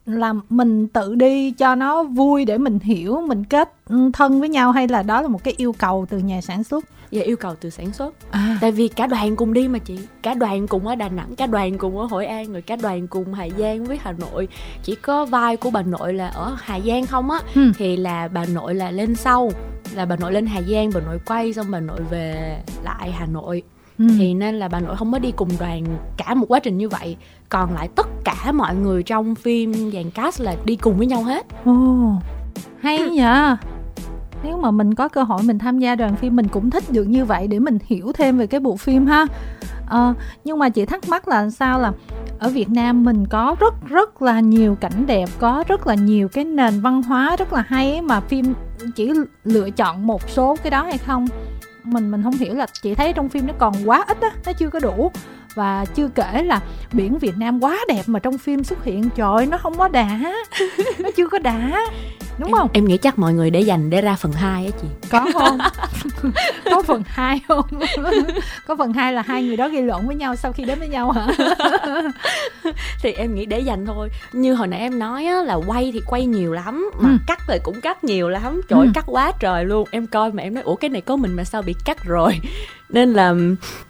là mình tự đi cho nó vui để mình hiểu mình kết thân với nhau hay là đó là một cái yêu cầu từ nhà sản xuất dạ yêu cầu từ sản xuất. À. tại vì cả đoàn cùng đi mà chị. Cả đoàn cùng ở đà nẵng cả đoàn cùng ở hội an rồi cả đoàn cùng hà giang với hà nội. Chỉ có vai của bà nội là ở hà giang không á ừ. thì là bà nội là lên sau. Là bà nội lên hà giang bà nội quay xong bà nội về lại hà nội. Ừ. thì nên là bà nội không có đi cùng đoàn cả một quá trình như vậy. Còn lại tất cả mọi người trong phim dàn cast là đi cùng với nhau hết. Ồ. Oh, hay nhờ nếu mà mình có cơ hội mình tham gia đoàn phim mình cũng thích được như vậy để mình hiểu thêm về cái bộ phim ha. À, nhưng mà chị thắc mắc là sao là ở Việt Nam mình có rất rất là nhiều cảnh đẹp có rất là nhiều cái nền văn hóa rất là hay mà phim chỉ lựa chọn một số cái đó hay không? Mình mình không hiểu là chị thấy trong phim nó còn quá ít á nó chưa có đủ. Và chưa kể là biển Việt Nam quá đẹp mà trong phim xuất hiện trời nó không có đã [laughs] nó chưa có đã đúng em, không? em nghĩ chắc mọi người để dành để ra phần 2 á chị. Có không? [laughs] Có phần 2 không? [laughs] Có phần 2 là hai người đó gây lộn với nhau sau khi đến với nhau hả? [laughs] Thì em nghĩ để dành thôi. Như hồi nãy em nói á, là quay thì quay nhiều lắm mà ừ. cắt thì cũng cắt nhiều lắm. Trời ừ. cắt quá trời luôn. Em coi mà em nói ủa cái này có mình mà sao bị cắt rồi? Nên là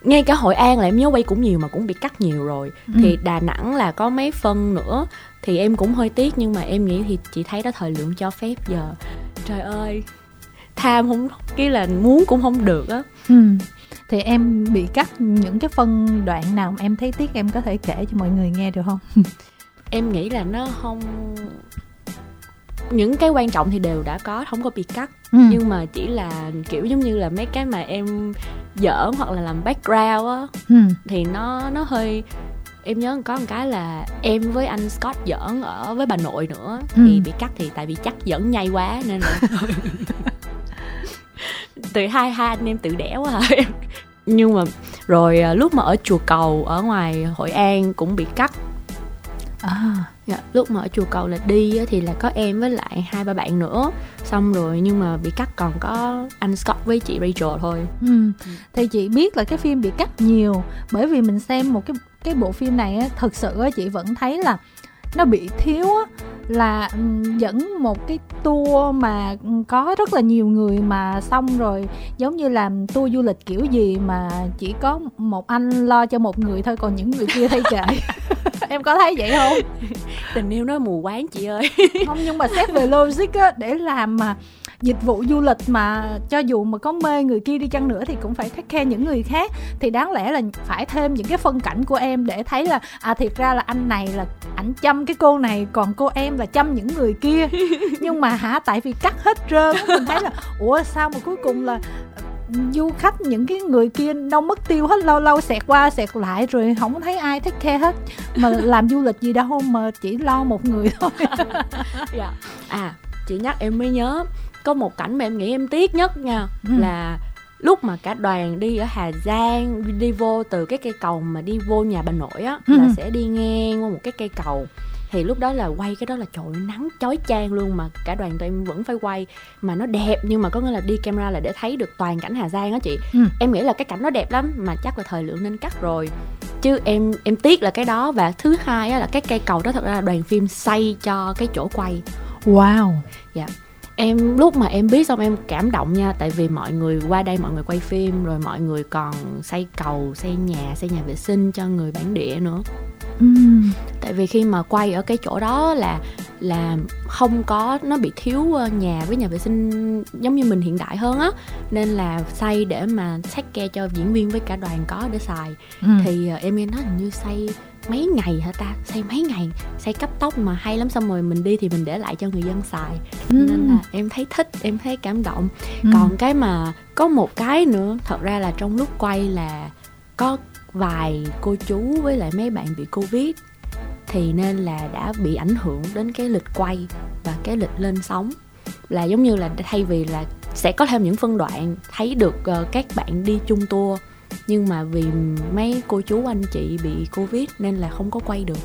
ngay cả hội an là em nhớ quay cũng nhiều mà cũng bị cắt nhiều rồi. Ừ. thì đà nẵng là có mấy phân nữa thì em cũng hơi tiếc nhưng mà em nghĩ thì chị thấy đó thời lượng cho phép giờ trời ơi tham không cái là muốn cũng không được á ừ. thì em bị cắt những cái phân đoạn nào em thấy tiếc em có thể kể cho mọi người nghe được không [laughs] em nghĩ là nó không những cái quan trọng thì đều đã có không có bị cắt ừ. nhưng mà chỉ là kiểu giống như là mấy cái mà em giỡn hoặc là làm background á ừ. thì nó nó hơi em nhớ có một cái là em với anh Scott giỡn ở với bà nội nữa ừ. thì bị cắt thì tại vì chắc giỡn nhây quá nên là [laughs] từ hai hai anh em tự đẻo à [laughs] nhưng mà rồi à, lúc mà ở chùa cầu ở ngoài hội an cũng bị cắt à. dạ, lúc mà ở chùa cầu là đi thì là có em với lại hai ba bạn nữa xong rồi nhưng mà bị cắt còn có anh Scott với chị Rachel thôi ừ. thì chị biết là cái phim bị cắt nhiều bởi vì mình xem một cái cái bộ phim này á, thực sự á, chị vẫn thấy là nó bị thiếu á, là ừ, dẫn một cái tour mà có rất là nhiều người mà xong rồi giống như làm tour du lịch kiểu gì mà chỉ có một anh lo cho một người thôi còn những người kia thay kệ [laughs] em có thấy vậy không? [laughs] Tình yêu nó mù quáng chị ơi. [laughs] Không nhưng mà xét về logic á để làm mà dịch vụ du lịch mà cho dù mà có mê người kia đi chăng nữa thì cũng phải take care những người khác. Thì đáng lẽ là phải thêm những cái phân cảnh của em để thấy là à thiệt ra là anh này là ảnh chăm cái cô này còn cô em là chăm những người kia. [laughs] Nhưng mà hả tại vì cắt hết trơn mình thấy là ủa sao mà cuối cùng là du khách những cái người kia đâu mất tiêu hết lâu lâu xẹt qua xẹt lại rồi không thấy ai thích care hết mà [laughs] làm du lịch gì đâu mà chỉ lo một người thôi [laughs] dạ à chị nhắc em mới nhớ có một cảnh mà em nghĩ em tiếc nhất nha ừ. là lúc mà cả đoàn đi ở Hà Giang đi vô từ cái cây cầu mà đi vô nhà bà nội á ừ. là sẽ đi ngang qua một cái cây cầu thì lúc đó là quay cái đó là trời nắng chói chang luôn mà cả đoàn tụi em vẫn phải quay. Mà nó đẹp nhưng mà có nghĩa là đi camera là để thấy được toàn cảnh Hà Giang á chị. Ừ. em nghĩ là cái cảnh nó đẹp lắm mà chắc là thời lượng nên cắt rồi. Chứ em em tiếc là cái đó. Và thứ hai á, là cái cây cầu đó thật ra là đoàn phim xây cho cái chỗ quay. Wow. Dạ. Em lúc mà em biết xong em cảm động nha tại vì mọi người qua đây mọi người quay phim rồi mọi người còn xây cầu xây nhà xây nhà vệ sinh cho người bản địa nữa uhm. tại vì khi mà quay ở cái chỗ đó là là không có nó bị thiếu ờ, nhà với nhà vệ sinh giống như mình hiện đại hơn á nên là xây để mà take care cho diễn viên với cả đoàn có để xài ừ. thì uh, em nghe nói hình như xây mấy ngày hả ta xây mấy ngày xây cấp tốc mà hay lắm xong rồi mình đi thì mình để lại cho người dân xài ừ. nên là em thấy thích em thấy cảm động ừ. còn cái mà có một cái nữa thật ra là trong lúc quay là có vài cô chú với lại mấy bạn bị covid thì nên là đã bị ảnh hưởng đến cái lịch quay và cái lịch lên sóng. Là giống như là thay vì là sẽ có thêm những phân đoạn thấy được uh, các bạn đi chung tour nhưng mà vì mấy cô chú anh chị bị covid nên là không có quay được.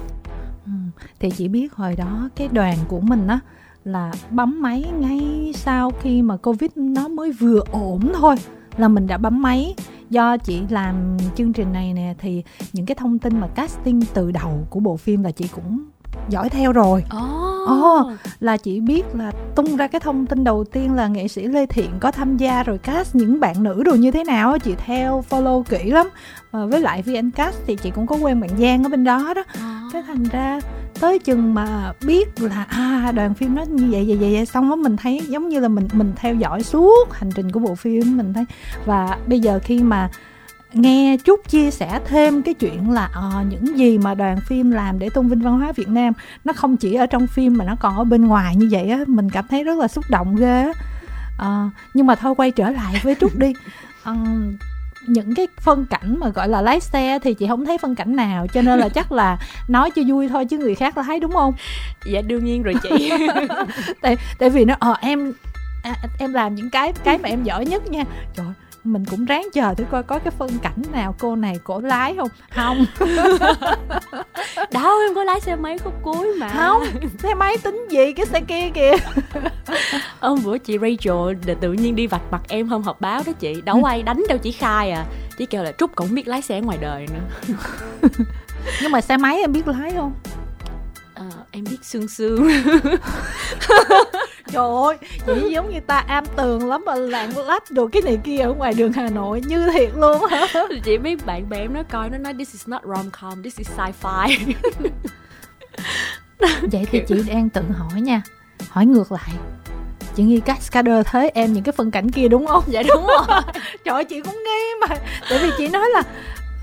Ừ, thì chỉ biết hồi đó cái đoàn của mình á là bấm máy ngay sau khi mà covid nó mới vừa ổn thôi là mình đã bấm máy do chị làm chương trình này nè, thì những cái thông tin mà casting từ đầu của bộ phim là chị cũng dõi theo rồi oh. oh, là chị biết là tung ra cái thông tin đầu tiên là nghệ sĩ lê thiện có tham gia rồi cast những bạn nữ đồ như thế nào chị theo follow kỹ lắm và với lại vn cast thì chị cũng có quen bạn giang ở bên đó đó oh. cái thành ra tới chừng mà biết là à đoàn phim nó như vậy vậy vậy, vậy xong đó mình thấy giống như là mình mình theo dõi suốt hành trình của bộ phim mình thấy và bây giờ khi mà nghe Trúc chia sẻ thêm cái chuyện là à, những gì mà đoàn phim làm để tôn vinh văn hóa Việt Nam nó không chỉ ở trong phim mà nó còn ở bên ngoài như vậy á mình cảm thấy rất là xúc động ghê á. À, nhưng mà thôi quay trở lại với Trúc đi. À, [laughs] những cái phân cảnh mà gọi là lái xe thì chị không thấy phân cảnh nào cho nên là chắc là nói cho vui thôi chứ người khác là thấy đúng không? Dạ đương nhiên rồi chị. [laughs] Tại tại vì nó ờ em à, em làm những cái cái mà em giỏi nhất nha. Trời mình cũng ráng chờ thử coi có cái phân cảnh nào cô này cổ lái không? Không. [laughs] Đâu em có lái xe máy khúc cuối mà. Không xe máy tính gì cái xe kia kìa. [laughs] Hôm bữa chị Rachel tự nhiên đi vạch mặt em hôm họp báo đó chị. Đâu ai đánh đâu chỉ khai à. Chỉ kêu là trúc cũng biết lái xe ngoài đời nữa. [laughs] Nhưng mà xe máy em biết lái không à, em biết sương sương. [laughs] Trời ơi chị giống như ta am tường lắm mà lạng lách đồ cái này kia ở ngoài đường hà nội như thiệt luôn hả [laughs] chị biết bạn bè em nó coi nó nói this is not rom com this is sci-fi. [laughs] Vậy thì chị đang tự hỏi nha hỏi ngược lại. Chị nghi cascader thế em những cái phân cảnh kia đúng không? Dạ đúng rồi. Trời ơi chị cũng nghi mà. Tại vì chị nói là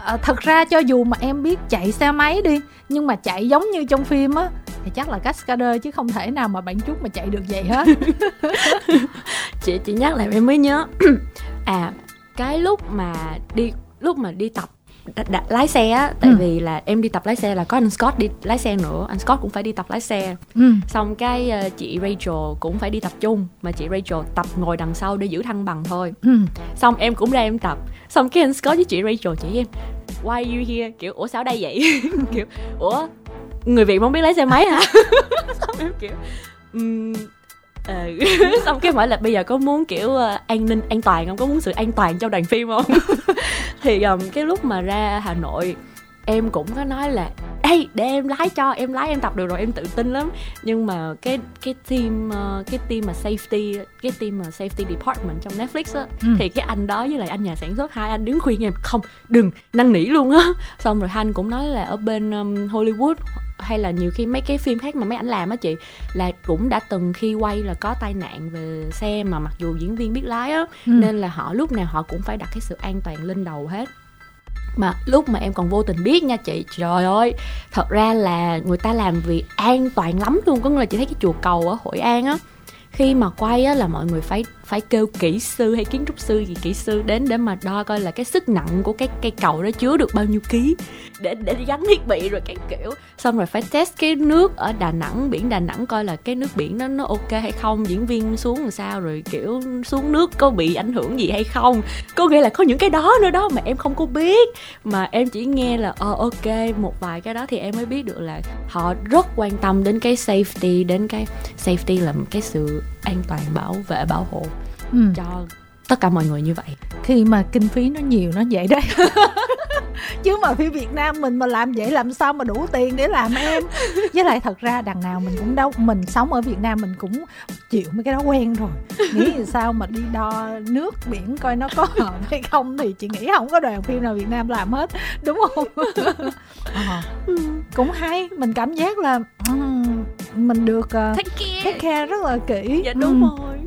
à, thật ra cho dù mà em biết chạy xe máy đi nhưng mà chạy giống như trong phim á thì chắc là cascader chứ không thể nào mà bạn chút mà chạy được vậy hết. [laughs] Chị chị nhắc lại em mới nhớ. [clears throat] À cái lúc mà đi lúc mà đi tập đ- đ- lái xe á tại ừ. vì là em đi tập lái xe là có anh Scott đi lái xe nữa anh Scott cũng phải đi tập lái xe ừ. xong cái uh, chị Rachel cũng phải đi tập chung mà chị Rachel tập ngồi đằng sau để giữ thăng bằng thôi ừ. xong em cũng ra em tập xong cái anh Scott với chị Rachel chỉ em why you here kiểu ủa sao đây vậy [laughs] kiểu ủa người việt không biết lái xe máy hả [laughs] xong em kiểu um, ờ xong cái hỏi là bây giờ có muốn kiểu uh, an ninh an toàn không? Có muốn sự an toàn trong đoàn phim không? [laughs] Thì um, cái lúc mà ra hà nội em cũng có nói là ê để em lái cho em lái em tập được rồi em tự tin lắm nhưng mà cái cái team uh, cái team mà safety cái team mà safety department trong Netflix á ừ. thì cái anh đó với lại anh nhà sản xuất hai anh đứng khuyên em không đừng năn nỉ luôn á [laughs] xong rồi anh cũng nói là ở bên um, Hollywood hay là nhiều khi mấy cái phim khác mà mấy ảnh làm á chị là cũng đã từng khi quay là có tai nạn về xe mà mặc dù diễn viên biết lái á ừ. nên là họ lúc nào họ cũng phải đặt cái sự an toàn lên đầu hết mà lúc mà em còn vô tình biết nha chị, trời ơi, thật ra là người ta làm vì an toàn lắm luôn. Có nghĩa là chị thấy cái chùa cầu ở hội an á khi mà quay á là mọi người phải phải kêu kỹ sư hay kiến trúc sư gì kỹ sư đến để mà đo coi là cái sức nặng của cái cây cầu đó chứa được bao nhiêu ký để để gắn thiết bị rồi cái kiểu. Xong rồi phải test cái nước ở Đà Nẵng, biển Đà Nẵng coi là cái nước biển đó nó ok hay không, diễn viên xuống làm sao rồi kiểu xuống nước có bị ảnh hưởng gì hay không. Có nghĩa là có những cái đó nữa đó mà em không có biết. Mà em chỉ nghe là ờ ok, một vài cái đó thì em mới biết được là họ rất quan tâm đến cái safety, đến cái safety là cái sự an toàn bảo vệ bảo hộ ừ. cho tất cả mọi người như vậy. Khi mà kinh phí nó nhiều nó vậy đấy. [laughs] Chứ mà phim Việt Nam mình mà làm vậy làm sao mà đủ tiền để làm em? Với lại thật ra đằng nào mình cũng đâu mình sống ở Việt Nam mình cũng chịu mấy cái đó quen rồi. Nghĩ thì sao mà đi đo nước biển coi nó có hợp hay không thì chị nghĩ không có đoàn phim nào Việt Nam làm hết đúng không? À, [laughs] cũng hay mình cảm giác là um, mình được uh, take, care. take care rất là kỹ dạ đúng ừ. rồi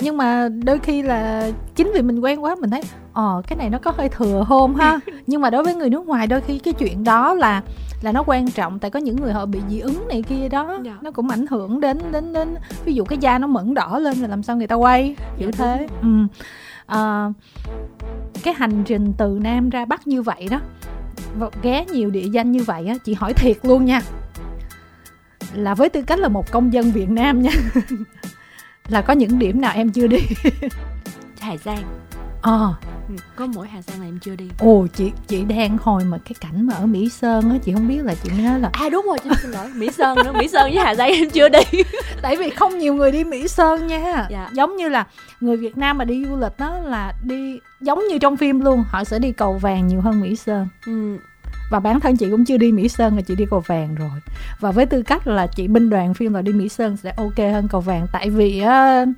nhưng mà đôi khi là chính vì mình quen quá mình thấy ờ cái này nó có hơi thừa hôm ha [laughs] nhưng mà đối với người nước ngoài đôi khi cái chuyện đó là là nó quan trọng tại có những người họ bị dị ứng này kia đó dạ. nó cũng ảnh hưởng đến đến đến ví dụ cái da nó mẫn đỏ lên là làm sao người ta quay kiểu dạ, thế ừ. à, cái hành trình từ nam ra bắc như vậy đó ghé nhiều địa danh như vậy á chị hỏi thiệt luôn nha là với tư cách là một công dân Việt Nam nha. [laughs] Là có những điểm nào em chưa đi? [laughs] Hà Giang. Ờ. Ừ, có mỗi Hà Giang là em chưa đi. Ồ chị chị đang hồi mà cái cảnh mà ở Mỹ Sơn á chị không biết là chị nói là à đúng rồi chị xin lỗi. Mỹ Sơn nữa Mỹ Sơn với Hà Giang em chưa đi. [laughs] Tại vì không nhiều người đi Mỹ Sơn nha. Dạ. giống như là người Việt Nam mà đi du lịch đó là đi giống như trong phim luôn họ sẽ đi cầu vàng nhiều hơn Mỹ Sơn. Ừ và bản thân chị cũng chưa đi Mỹ Sơn là chị đi cầu vàng rồi và với tư cách là chị binh đoàn phim là đi Mỹ Sơn sẽ ok hơn cầu vàng tại vì uh,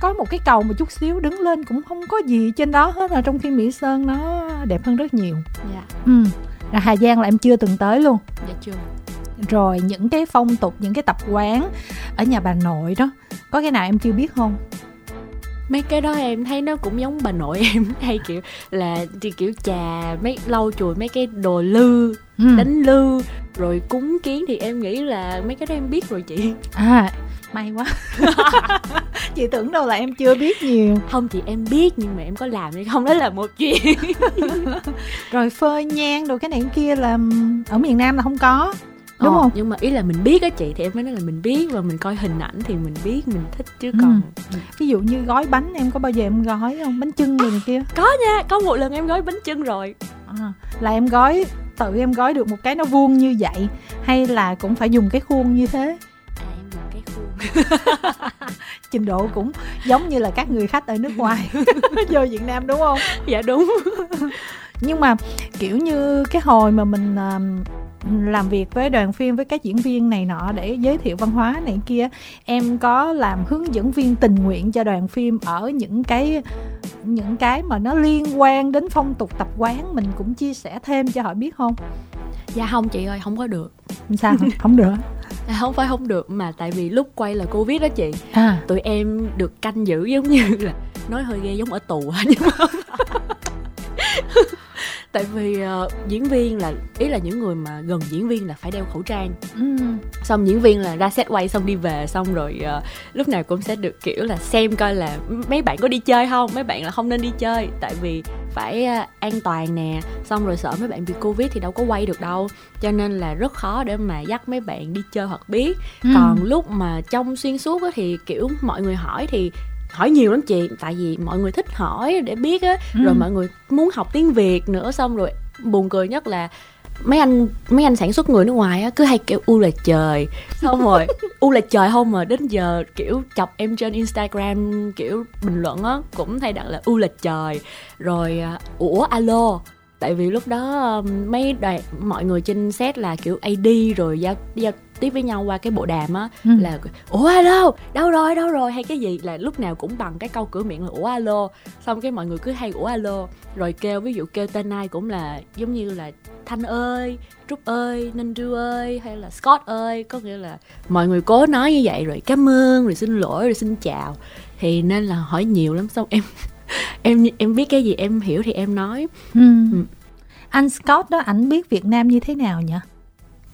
có một cái cầu một chút xíu đứng lên cũng không có gì trên đó hết là trong khi Mỹ Sơn nó đẹp hơn rất nhiều. Dạ. Ừ. Là Hà Giang là em chưa từng tới luôn. Dạ chưa. Rồi những cái phong tục, những cái tập quán ở nhà bà nội đó, có cái nào em chưa biết không? Mấy cái đó em thấy nó cũng giống bà nội [laughs] em hay kiểu là thì kiểu trà mấy lau chùi mấy cái đồ lư ừ. đánh lư rồi cúng kiến thì em nghĩ là mấy cái đó em biết rồi chị. À may quá. [laughs] Chị tưởng đâu là em chưa biết nhiều. Không thì em biết nhưng mà em có làm hay không đó là một chuyện. [laughs] Rồi phơi nhang đồ cái này kia là ở miền nam là không có đúng ờ, không nhưng mà ý là mình biết á chị thì em mới nói là mình biết và mình coi hình ảnh thì mình biết mình thích chứ ừ. còn ví dụ như gói bánh em có bao giờ em gói không bánh chưng gì kia có nha có một lần em gói bánh chưng rồi à, là em gói tự em gói được một cái nó vuông như vậy hay là cũng phải dùng cái khuôn như thế à, em dùng cái khuôn [laughs] trình độ cũng giống như là các người khách ở nước ngoài [laughs] vô Việt Nam đúng không? Dạ đúng. [laughs] Nhưng mà kiểu như cái hồi mà mình uh, làm việc với đoàn phim với các diễn viên này nọ để giới thiệu văn hóa này kia. Em có làm hướng dẫn viên tình nguyện cho đoàn phim ở những cái những cái mà nó liên quan đến phong tục tập quán mình cũng chia sẻ thêm cho họ biết không? Dạ không chị ơi không có được. Sao? Không được à, không phải không được mà tại vì lúc quay là covid đó chị. À. tụi em được canh giữ giống như là nói hơi ghê giống ở tù nhưng mà [laughs] tại vì uh, diễn viên là ý là những người mà gần diễn viên là phải đeo khẩu trang ừ. xong diễn viên là ra set quay xong đi về xong rồi uh, lúc nào cũng sẽ được kiểu là xem coi là mấy bạn có đi chơi không mấy bạn là không nên đi chơi tại vì phải uh, an toàn nè xong rồi sợ mấy bạn bị covid thì đâu có quay được đâu cho nên là rất khó để mà dắt mấy bạn đi chơi hoặc biết ừ. còn lúc mà trong xuyên suốt á, thì kiểu mọi người hỏi thì hỏi nhiều lắm chị tại vì mọi người thích hỏi để biết á ừ. rồi mọi người muốn học tiếng việt nữa xong rồi buồn cười nhất là mấy anh mấy anh sản xuất người nước ngoài á cứ hay kiểu u là trời xong rồi [laughs] u là trời không mà đến giờ kiểu chọc em trên instagram kiểu bình luận á cũng hay đặt là u là trời rồi à, ủa alo tại vì lúc đó mấy đoàn mọi người trên set là kiểu ad rồi giao giao tiếp với nhau qua cái bộ đàm á. Ừ. là ủa alo đâu rồi đâu rồi? Hay cái gì? Là lúc nào cũng bằng cái câu cửa miệng là ủa alo. Xong cái mọi người cứ hay ủa alo. Rồi kêu ví dụ kêu tên ai cũng là giống như là thanh ơi trúc ơi ninju ơi hay là scott ơi. Có nghĩa là mọi người cố nói như vậy rồi cảm ơn rồi xin lỗi rồi xin chào. Thì nên là hỏi nhiều lắm xong em [laughs] em em biết cái gì em hiểu thì em nói. Ừ. Ừ. anh Scott đó ảnh biết Việt Nam như thế nào nhỉ?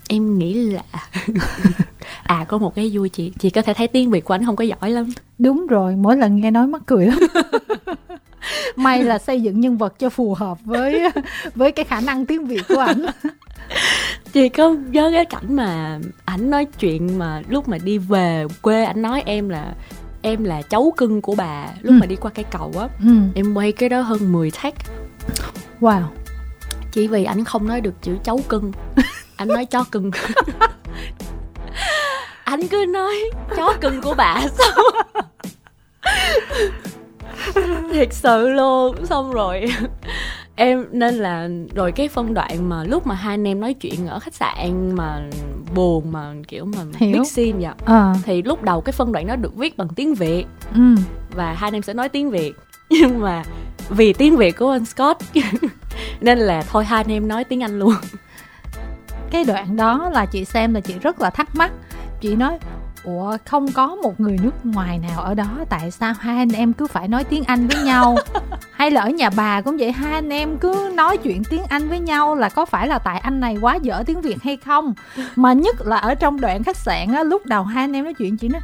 Em nghĩ là [laughs] à có một cái vui chị chị có thể thấy tiếng việt của anh không có giỏi lắm. Đúng rồi mỗi lần nghe nói mắc cười lắm. [laughs] May là xây dựng nhân vật cho phù hợp với với cái khả năng tiếng việt của ảnh. Chị có nhớ cái cảnh mà ảnh nói chuyện mà lúc mà đi về quê ảnh nói em là em là cháu cưng của bà lúc ừ. mà đi qua cái cầu á. Ừ. em quay cái đó hơn 10 take wow. Chỉ vì ảnh không nói được chữ cháu cưng. [laughs] Anh nói chó cưng. [laughs] Anh cứ nói chó cưng của bà sao [laughs] thiệt sự luôn. Xong rồi em nên là rồi cái phân đoạn mà lúc mà hai anh em nói chuyện ở khách sạn mà buồn mà kiểu mà Hiểu. viết scene vậy à. thì lúc đầu cái phân đoạn đó được viết bằng tiếng việt ừ. và hai anh em sẽ nói tiếng việt [laughs] nhưng mà vì tiếng việt của anh scott [laughs] nên là thôi hai anh em nói tiếng anh luôn cái đoạn đó là chị xem là chị rất là thắc mắc chị nói ủa không có một người nước ngoài nào ở đó tại sao hai anh em cứ phải nói tiếng anh với nhau? [laughs] Hay là ở nhà bà cũng vậy hai anh em cứ nói chuyện tiếng anh với nhau là có phải là tại anh này quá dở tiếng việt hay không? Mà nhất là ở trong đoạn khách sạn á lúc đầu hai anh em nói chuyện chị nói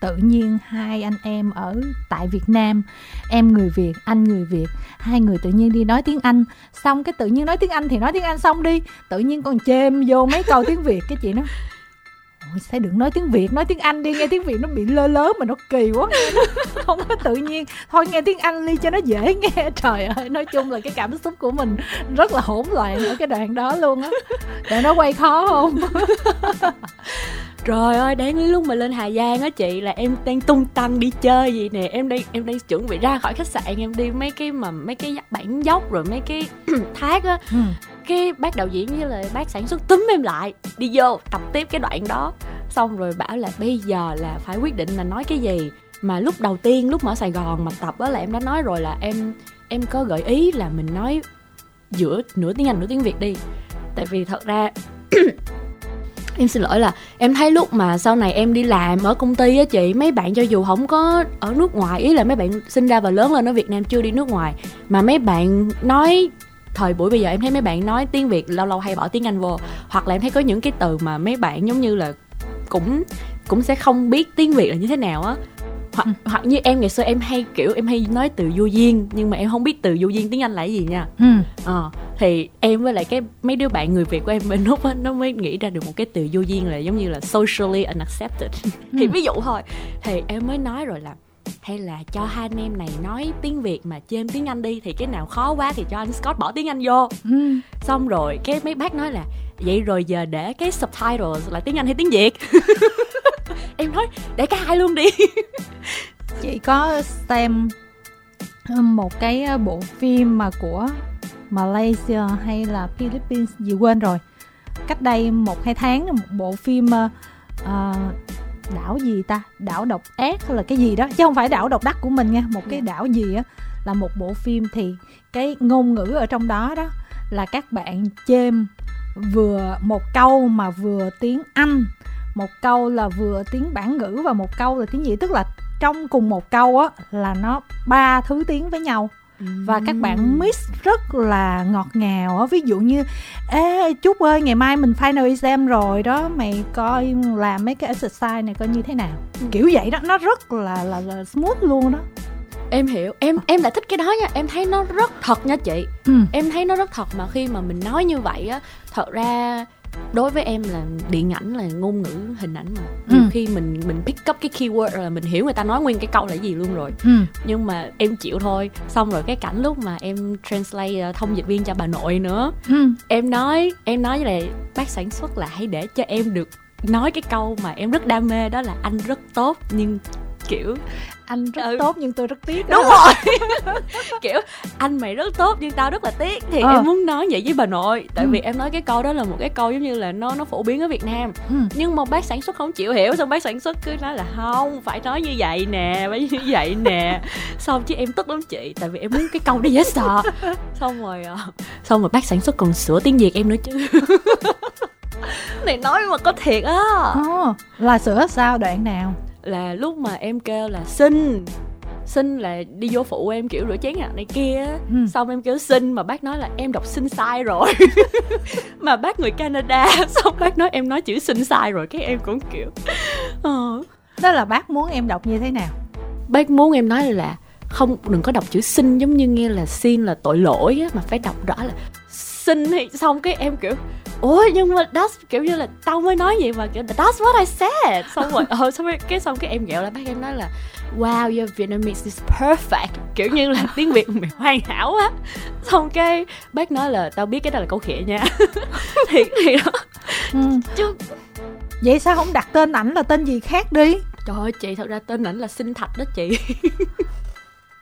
tự nhiên hai anh em ở tại Việt Nam em người Việt anh người Việt hai người tự nhiên đi nói tiếng Anh. Xong cái tự nhiên nói tiếng Anh thì nói tiếng Anh xong đi tự nhiên còn chêm vô mấy câu tiếng Việt. Cái chị nó Ôi, sao đừng nói tiếng Việt nói tiếng Anh đi nghe tiếng Việt nó bị lơ lớ mà nó kỳ quá. Không có tự nhiên. Thôi nghe tiếng Anh đi cho nó dễ nghe. [laughs] Trời ơi nói chung là cái cảm xúc của mình rất là hỗn loạn ở cái đoạn đó luôn á. Để nó quay khó không? [laughs] Trời ơi, đáng lúc mà lên Hà Giang á chị là em đang tung tăng đi chơi gì nè, em đang em đang chuẩn bị ra khỏi khách sạn em đi mấy cái mà mấy cái bản dốc rồi mấy cái [clears throat] thác á. Cái bác đạo diễn với lại bác sản xuất túm em lại, đi vô tập tiếp cái đoạn đó. Xong rồi bảo là bây giờ là phải quyết định là nói cái gì. Mà lúc đầu tiên, lúc mà ở Sài Gòn mà tập á là em đã nói rồi là em em có gợi ý là mình nói giữa nửa tiếng Anh, nửa tiếng Việt đi. Tại vì thật ra [clears throat] em xin lỗi là em thấy lúc mà sau này em đi làm ở công ty á chị, mấy bạn cho dù không có ở nước ngoài, ý là mấy bạn sinh ra và lớn lên ở Việt Nam chưa đi nước ngoài, mà mấy bạn nói thời buổi bây giờ em thấy mấy bạn nói tiếng Việt lâu lâu hay bỏ tiếng Anh vô hoặc là em thấy có những cái từ mà mấy bạn giống như là cũng cũng sẽ không biết tiếng Việt là như thế nào á hoặc hoặc như em ngày xưa em hay kiểu em hay nói từ vô duyên nhưng mà em không biết từ vô duyên tiếng anh là gì nha ừ. ờ thì em với lại cái mấy đứa bạn người việt của em bên lúc á nó mới nghĩ ra được một cái từ vô duyên là giống như là socially unaccepted ừ. [laughs] thì ví dụ thôi thì em mới nói rồi là hay là cho hai anh em này nói tiếng việt mà chêm tiếng anh đi thì cái nào khó quá thì cho anh scott bỏ tiếng anh vô. Ừ. xong rồi cái mấy bác nói là vậy rồi giờ để cái subtitles là tiếng anh hay tiếng việt? [laughs] Em nói để cả hai luôn đi. [laughs] Chị có xem một cái bộ phim mà của Malaysia hay là Philippines gì quên rồi. Cách đây một hai tháng một bộ phim uh, đảo gì ta? Đảo độc ác hay là cái gì đó? Chứ không phải đảo độc đắc của mình nha. Một cái dạ. đảo gì á là một bộ phim thì cái ngôn ngữ ở trong đó đó là các bạn chêm vừa một câu mà vừa tiếng anh một câu là vừa tiếng bản ngữ và một câu là tiếng gì tức là trong cùng một câu á là nó ba thứ tiếng với nhau và các bạn mix rất là ngọt ngào á. Ví dụ như ê chúc ơi ngày mai mình final exam rồi đó mày coi làm mấy cái exercise này coi như thế nào. Ừ. kiểu vậy đó nó rất là là, là smooth luôn đó. Em hiểu. Em em lại thích cái đó nha. Em thấy nó rất thật nha chị. Ừ. em thấy nó rất thật mà khi mà mình nói như vậy á thật ra đối với em là điện ảnh là ngôn ngữ hình ảnh mà nhiều ừ. khi mình mình pick up cái keyword là mình hiểu người ta nói nguyên cái câu là gì luôn rồi ừ. nhưng mà em chịu thôi xong rồi cái cảnh lúc mà em translate ờ, thông dịch viên cho bà nội nữa ừ. em nói em nói với lại bác sản xuất là hãy để cho em được nói cái câu mà em rất đam mê đó là anh rất tốt nhưng kiểu anh rất ừ. tốt nhưng tôi rất tiếc đúng rồi. [laughs] Kiểu anh mày rất tốt nhưng tao rất là tiếc. Thì ờ. em muốn nói vậy với bà nội tại ừ. vì em nói cái câu đó là một cái câu giống như là nó nó phổ biến ở việt nam. Ừ. nhưng mà bác sản xuất không chịu hiểu xong bác sản xuất cứ nói là không phải nói như vậy nè phải như vậy nè. [laughs] Xong chứ em tức lắm chị tại vì em muốn cái câu đó dễ sợ. Xong rồi ờ, xong rồi bác sản xuất còn sửa tiếng việt em nữa chứ. [laughs] Này nói mà có thiệt á. À, là sửa sao đoạn nào là lúc mà em kêu là xin xin là đi vô phụ em kiểu rửa chén này kia ừ. xong em kêu xin mà bác nói là em đọc xin sai rồi [laughs] mà bác người canada [laughs] xong bác nói em nói chữ xin sai rồi cái em cũng kiểu ờ. đó là bác muốn em đọc như thế nào bác muốn em nói là không đừng có đọc chữ xin giống như nghe là xin là tội lỗi á mà phải đọc rõ là xin thì xong cái em kiểu ủa nhưng mà that's kiểu như là tao mới nói vậy mà kiểu that's what I said. Xong rồi ờ xong rồi cái xong cái em ghẹo lại bác em nói là wow your Vietnamese is perfect. Kiểu như là tiếng Việt mày hoàn hảo á. Xong cái bác nói là tao biết cái đó là câu khịa nha. [laughs] Thì thì đó. Ừ. chứ vậy sao không đặt tên ảnh là tên gì khác đi? Trời ơi chị thật ra tên ảnh là sinh thạch đó chị [laughs]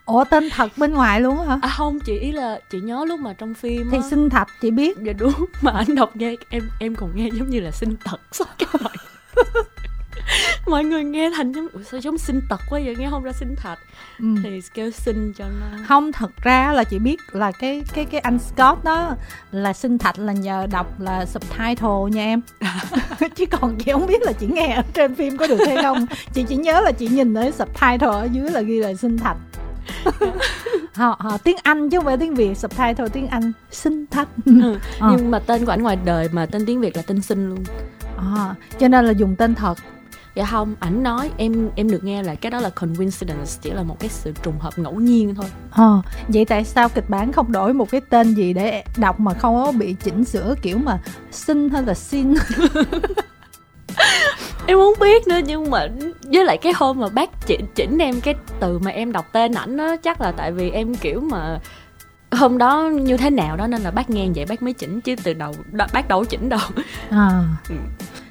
ủa tên thật bên ngoài luôn hả? À không chị ý là chị nhớ lúc mà trong phim thì sinh thạch chị biết. Dạ đúng [laughs] mà anh đọc nghe em em còn nghe giống như là sinh thật sao mọi [laughs] mọi người nghe thành giống Ủa, sao giống sinh tật quá vậy? Nghe không ra sinh thạch ừ. thì kêu sinh cho nó. Không thật ra là chị biết là cái cái cái anh Scott đó là sinh thạch là nhờ đọc là subtitle nha em. [laughs] Chứ còn chị không biết là chị nghe ở trên phim có được hay không. Chị chỉ nhớ là chị nhìn ở subtitle ở dưới là ghi là sinh thạch [laughs] họ họ tiếng Anh chứ không phải tiếng Việt. Subtitle tiếng Anh sinh thạch ừ. à. nhưng [laughs] mà tên của anh ngoài đời mà tên tiếng Việt là tên sinh luôn. À, cho nên là dùng tên thật. Dạ không ảnh nói em em được nghe là cái đó là coincidence chỉ là một cái sự trùng hợp ngẫu nhiên thôi. Ờ vậy tại sao kịch bản không đổi một cái tên gì để đọc mà không có bị chỉnh sửa kiểu mà xin hay là xin? [laughs] Em không biết nữa nhưng mà với lại cái hôm mà bác chỉnh chỉnh em cái từ mà em đọc tên ảnh đó chắc là tại vì em kiểu mà hôm đó như thế nào đó nên là bác nghe vậy bác mới chỉnh chứ từ đầu bác đâu chỉnh đâu. À. [laughs] Ừ.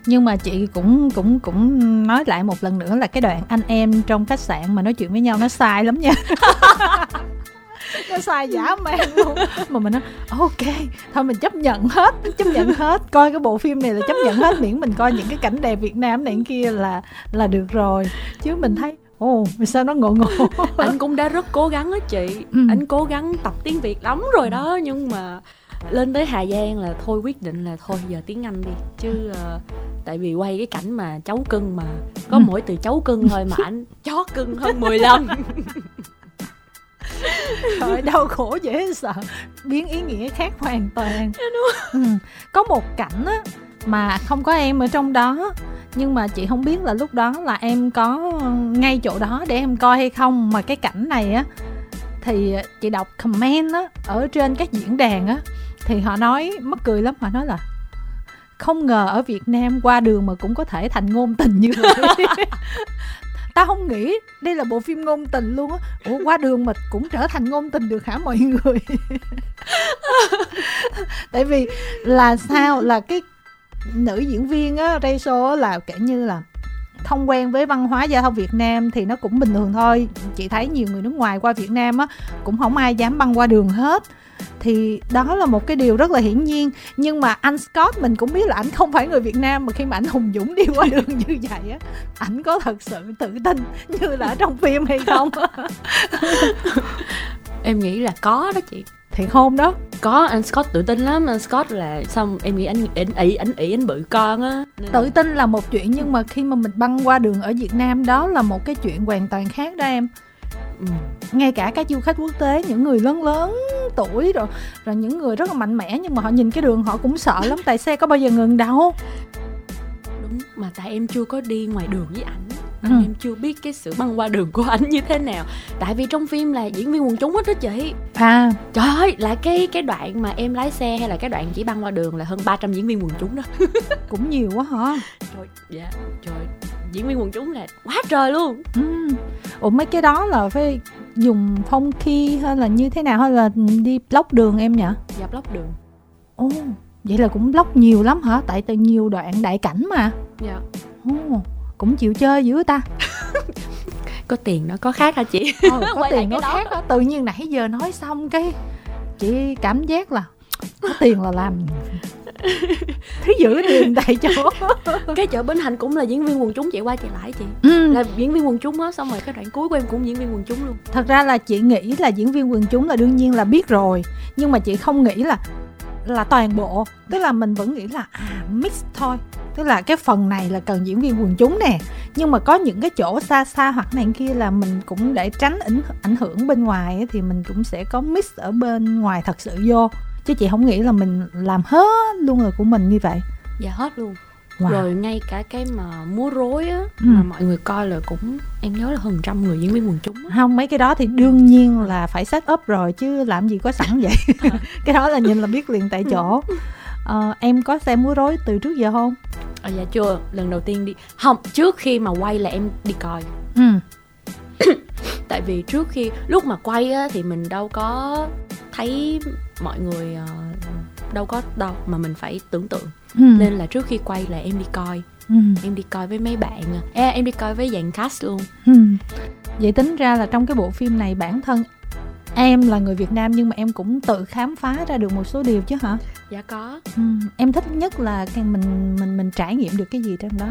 Nhưng mà chị cũng cũng cũng nói lại một lần nữa là cái đoạn anh em trong khách sạn mà nói chuyện với nhau nó sai lắm nha [laughs] nó sai giả man luôn mà mình nói ok thôi mình chấp nhận hết chấp nhận hết coi cái bộ phim này là chấp nhận hết miễn mình coi những cái cảnh đẹp việt nam này kia là là được rồi. Chứ mình thấy ồ oh, sao nó ngộ ngộ? Anh cũng đã rất cố gắng á chị. Ừ. anh cố gắng tập tiếng việt lắm rồi đó nhưng mà lên tới hà giang là thôi quyết định là thôi giờ tiếng anh đi. Chứ uh, tại vì quay cái cảnh mà cháu cưng mà có ừ. mỗi từ cháu cưng thôi mà anh chó cưng hơn 10 lần [laughs] [laughs] Trời đau khổ dễ sợ. Biến ý nghĩa khác hoàn toàn. Dạ, ừ. Có một cảnh á Mà không có em ở trong đó Nhưng mà chị không biết là lúc đó là em có ngay chỗ đó để em coi hay không. Mà cái cảnh này á Thì chị đọc comment á Ở trên các diễn đàn á Thì họ nói mắc cười lắm. Họ nói là không ngờ ở Việt Nam qua đường mà cũng có thể thành ngôn tình như vậy [laughs] [laughs] ta không nghĩ đây là bộ phim ngôn tình luôn á. Ủa, qua đường mà cũng trở thành ngôn tình được hả mọi người? [laughs] Tại vì là sao? Là cái nữ diễn viên á, Rachel là kể như là thông quen với văn hóa giao thông Việt Nam thì nó cũng bình thường thôi. Chị thấy nhiều người nước ngoài qua Việt Nam á, cũng không ai dám băng qua đường hết thì đó là một cái điều rất là hiển nhiên. Nhưng mà anh Scott mình cũng biết là anh không phải người Việt Nam mà khi mà anh hùng dũng đi qua đường như vậy á ảnh có thật sự tự tin như là ở trong phim hay không? [laughs] Em nghĩ là có đó chị. Thì không đó. Có anh Scott tự tin lắm. Anh Scott là xong em nghĩ anh anh ỷ anh ỷ anh bự con á. Tự tin là một chuyện nhưng mà khi mà mình băng qua đường ở Việt Nam đó là một cái chuyện hoàn toàn khác đó em ừ. ngay cả các du khách quốc tế những người lớn lớn tuổi rồi rồi những người rất là mạnh mẽ nhưng mà họ nhìn cái đường họ cũng sợ lắm. Tại xe có bao giờ ngừng đâu đúng mà tại em chưa có đi ngoài đường với ảnh. Ừ. em chưa biết cái sự băng qua đường của ảnh như thế nào. Tại vì trong phim là diễn viên quần chúng hết đó chị. À. Trời ơi là cái cái đoạn mà em lái xe hay là cái đoạn chỉ băng qua đường là hơn 300 diễn viên quần chúng đó. Cũng nhiều quá hả? Trời dạ trời diễn viên quần chúng là quá trời luôn. Ừ. ủa mấy cái đó là phải dùng phong khi hay là như thế nào? Hay là đi block đường em nhỉ? Dạ block đường. Ồ vậy là cũng block nhiều lắm hả? Tại từ nhiều đoạn đại cảnh mà. Dạ. Ồ cũng chịu chơi dữ ta. [laughs] Có tiền nó có khác hả chị? Ờ, có [laughs] tiền nó khác đó. tự nhiên nãy giờ nói xong cái chị cảm giác là có tiền là làm thứ giữ tiền tại chỗ. [laughs] Cái chợ bến thành cũng là diễn viên quần chúng chạy qua chạy lại chị. Ừ. là diễn viên quần chúng á xong rồi cái đoạn cuối của em cũng diễn viên quần chúng luôn. Thật ra là chị nghĩ là diễn viên quần chúng là đương nhiên là biết rồi nhưng mà chị không nghĩ là là toàn bộ. Tức là mình vẫn nghĩ là à mix thôi. Tức là cái phần này là cần diễn viên quần chúng nè. Nhưng mà có những cái chỗ xa xa hoặc này kia là mình cũng để tránh ảnh ảnh hưởng bên ngoài ấy, thì mình cũng sẽ có mix ở bên ngoài thật sự vô chứ chị không nghĩ là mình làm hết luôn rồi của mình như vậy. Dạ hết luôn. Wow. rồi ngay cả cái mà múa rối á ừ. mà mọi người coi là cũng em nhớ là hơn trăm người diễn viên quần chúng á. không mấy cái đó thì đương nhiên là phải set up rồi chứ làm gì có sẵn vậy? [laughs] [laughs] Cái đó là nhìn là biết liền tại chỗ. Ờ, em có xem múa rối từ trước giờ không? À, dạ chưa. Lần đầu tiên đi. Không trước khi mà quay là em đi coi. Ừ. [coughs] Tại vì trước khi lúc mà quay á thì mình đâu có thấy mọi người uh, đâu có đâu mà mình phải tưởng tượng ừ. nên là trước khi quay là em đi coi ừ. em đi coi với mấy bạn à, em đi coi với dàn cast luôn ừ. vậy tính ra là trong cái bộ phim này bản thân em là người Việt Nam nhưng mà em cũng tự khám phá ra được một số điều chứ hả? Dạ có. Ừ, em thích nhất là cái mình mình mình trải nghiệm được cái gì trong đó?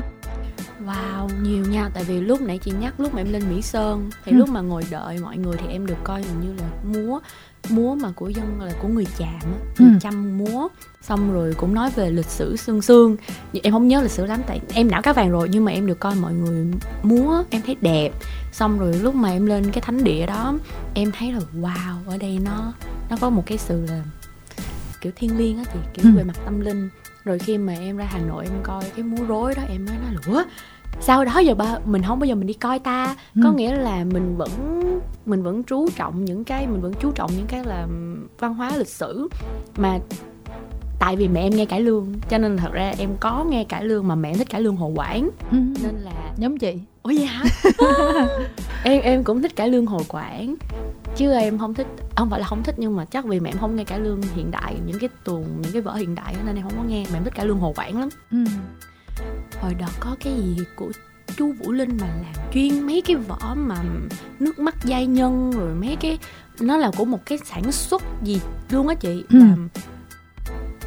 Wow, nhiều nha Tại vì lúc nãy chị nhắc lúc mà em lên Mỹ Sơn Thì ừ. lúc mà ngồi đợi mọi người thì em được coi hình như là múa múa mà của dân là của người chàm á ừ. chăm múa xong rồi cũng nói về lịch sử xương xương em không nhớ lịch sử lắm tại em não cá vàng rồi nhưng mà em được coi mọi người múa em thấy đẹp xong rồi lúc mà em lên cái thánh địa đó em thấy là wow ở đây nó nó có một cái sự là kiểu thiên liêng á chị kiểu ừ. về mặt tâm linh rồi khi mà em ra hà nội em coi cái múa rối đó em mới nói là ủa sau đó giờ ba mình không bao giờ mình đi coi ta. Ừ. có nghĩa là mình vẫn mình vẫn chú trọng những cái mình vẫn chú trọng những cái là văn hóa lịch sử. Mà tại vì mẹ em nghe cải lương cho nên thật ra em có nghe cải lương mà mẹ thích cải lương hồ quảng. Ừ. nên là giống chị. Ủa vậy hả? [laughs] Em em cũng thích cải lương hồ quảng. Chứ em không thích không phải là không thích nhưng mà chắc vì mẹ em không nghe cải lương hiện đại những cái tuồng những cái vở hiện đại nên em không có nghe. Mẹ em thích cải lương hồ quảng lắm. Ừ hồi đó có cái gì của chú Vũ Linh mà làm chuyên mấy cái vỏ mà nước mắt giai nhân rồi mấy cái nó là của một cái sản xuất gì luôn á chị. Ừ. làm